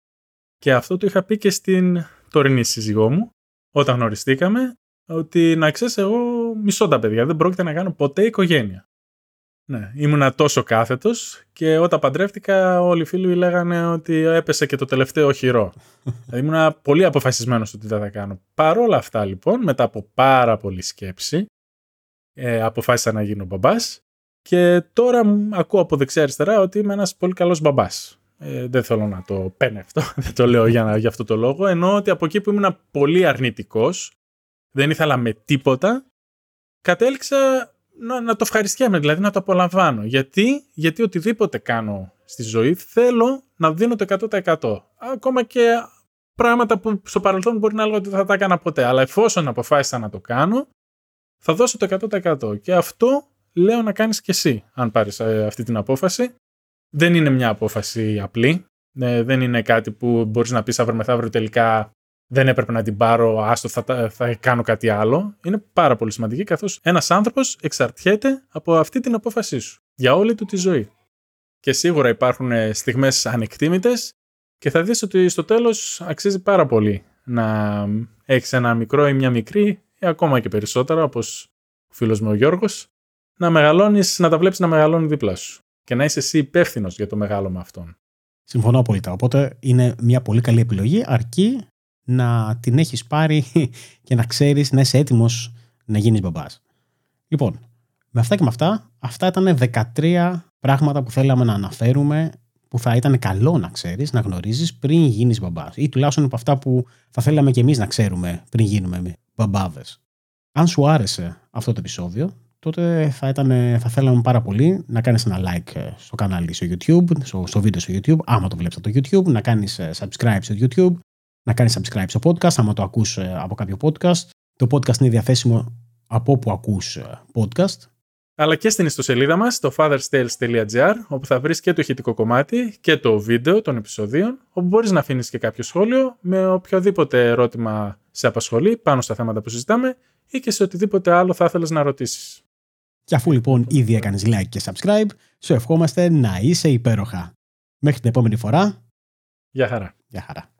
[SPEAKER 2] Και αυτό το είχα πει και στην τωρινή σύζυγό μου, όταν γνωριστήκαμε ότι να ξέρεις, εγώ μισώ τα παιδιά. Δεν πρόκειται να κάνω ποτέ οικογένεια. Ναι, ήμουνα τόσο κάθετος και όταν παντρεύτηκα, όλοι οι φίλοι λέγανε ότι έπεσε και το τελευταίο χειρό. δηλαδή, ήμουνα πολύ αποφασισμένος ότι δεν θα κάνω. Παρ' όλα αυτά, λοιπόν, μετά από πάρα πολλή σκέψη, ε, αποφάσισα να γίνω μπαμπάς. Και τώρα ακούω από δεξιά-αριστερά ότι είμαι ένας πολύ καλός μπαμπάς. Ε, δεν θέλω να το αυτό, δεν το λέω για, για αυτό το λόγο. Ενώ ότι από εκεί που ήμουν πολύ αρνητικός, δεν ήθελα με τίποτα, κατέληξα να, να το ευχαριστιέμαι, δηλαδή να το απολαμβάνω. Γιατί, γιατί οτιδήποτε κάνω στη ζωή θέλω να δίνω το 100%. Ακόμα και πράγματα που στο παρελθόν μπορεί να λέω ότι δεν θα τα έκανα ποτέ. Αλλά εφόσον αποφάσισα να το κάνω, θα δώσω το 100%. Και αυτό λέω να κάνεις και εσύ, αν πάρεις ε, αυτή την απόφαση δεν είναι μια απόφαση απλή. Ε, δεν είναι κάτι που μπορείς να πεις αύριο μεθαύριο τελικά δεν έπρεπε να την πάρω, άστο θα, θα κάνω κάτι άλλο. Είναι πάρα πολύ σημαντική καθώς ένας άνθρωπος εξαρτιέται από αυτή την απόφασή σου για όλη του τη ζωή. Και σίγουρα υπάρχουν ε, στιγμές ανεκτήμητες και θα δεις ότι στο τέλος αξίζει πάρα πολύ να έχεις ένα μικρό ή μια μικρή ή ακόμα και περισσότερο όπως ο φίλος μου ο Γιώργος να μεγαλώνεις, να τα βλέπεις να μεγαλώνει δίπλα σου και να είσαι εσύ υπεύθυνος για το μεγάλο με αυτόν.
[SPEAKER 1] Συμφωνώ απόλυτα. Οπότε είναι μια πολύ καλή επιλογή, αρκεί να την έχεις πάρει και να ξέρεις να είσαι έτοιμος να γίνεις μπαμπάς. Λοιπόν, με αυτά και με αυτά, αυτά ήταν 13 πράγματα που θέλαμε να αναφέρουμε που θα ήταν καλό να ξέρεις, να γνωρίζεις πριν γίνεις μπαμπάς ή τουλάχιστον από αυτά που θα θέλαμε και εμείς να ξέρουμε πριν γίνουμε μπαμπάδες. Αν σου άρεσε αυτό το επεισόδιο, τότε θα, ήταν, θα θέλαμε πάρα πολύ να κάνεις ένα like ε, στο κανάλι στο YouTube, στο, στο βίντεο στο YouTube, άμα το βλέπεις από το YouTube, να κάνεις ε, subscribe στο YouTube, να κάνεις subscribe στο podcast, άμα το ακούς ε, από κάποιο podcast. Το podcast είναι διαθέσιμο από όπου ακούς podcast.
[SPEAKER 2] Αλλά και στην ιστοσελίδα μας, στο fatherstales.gr, όπου θα βρεις και το ηχητικό κομμάτι και το βίντεο των επεισοδίων, όπου μπορείς να αφήνεις και κάποιο σχόλιο με οποιοδήποτε ερώτημα σε απασχολεί πάνω στα θέματα που συζητάμε ή και σε οτιδήποτε άλλο θα ήθελες να ρωτήσεις.
[SPEAKER 1] Και αφού λοιπόν ήδη έκανες like και subscribe, σου ευχόμαστε να είσαι υπέροχα. Μέχρι την επόμενη φορά.
[SPEAKER 2] Γεια χαρά.
[SPEAKER 1] Γεια χαρά.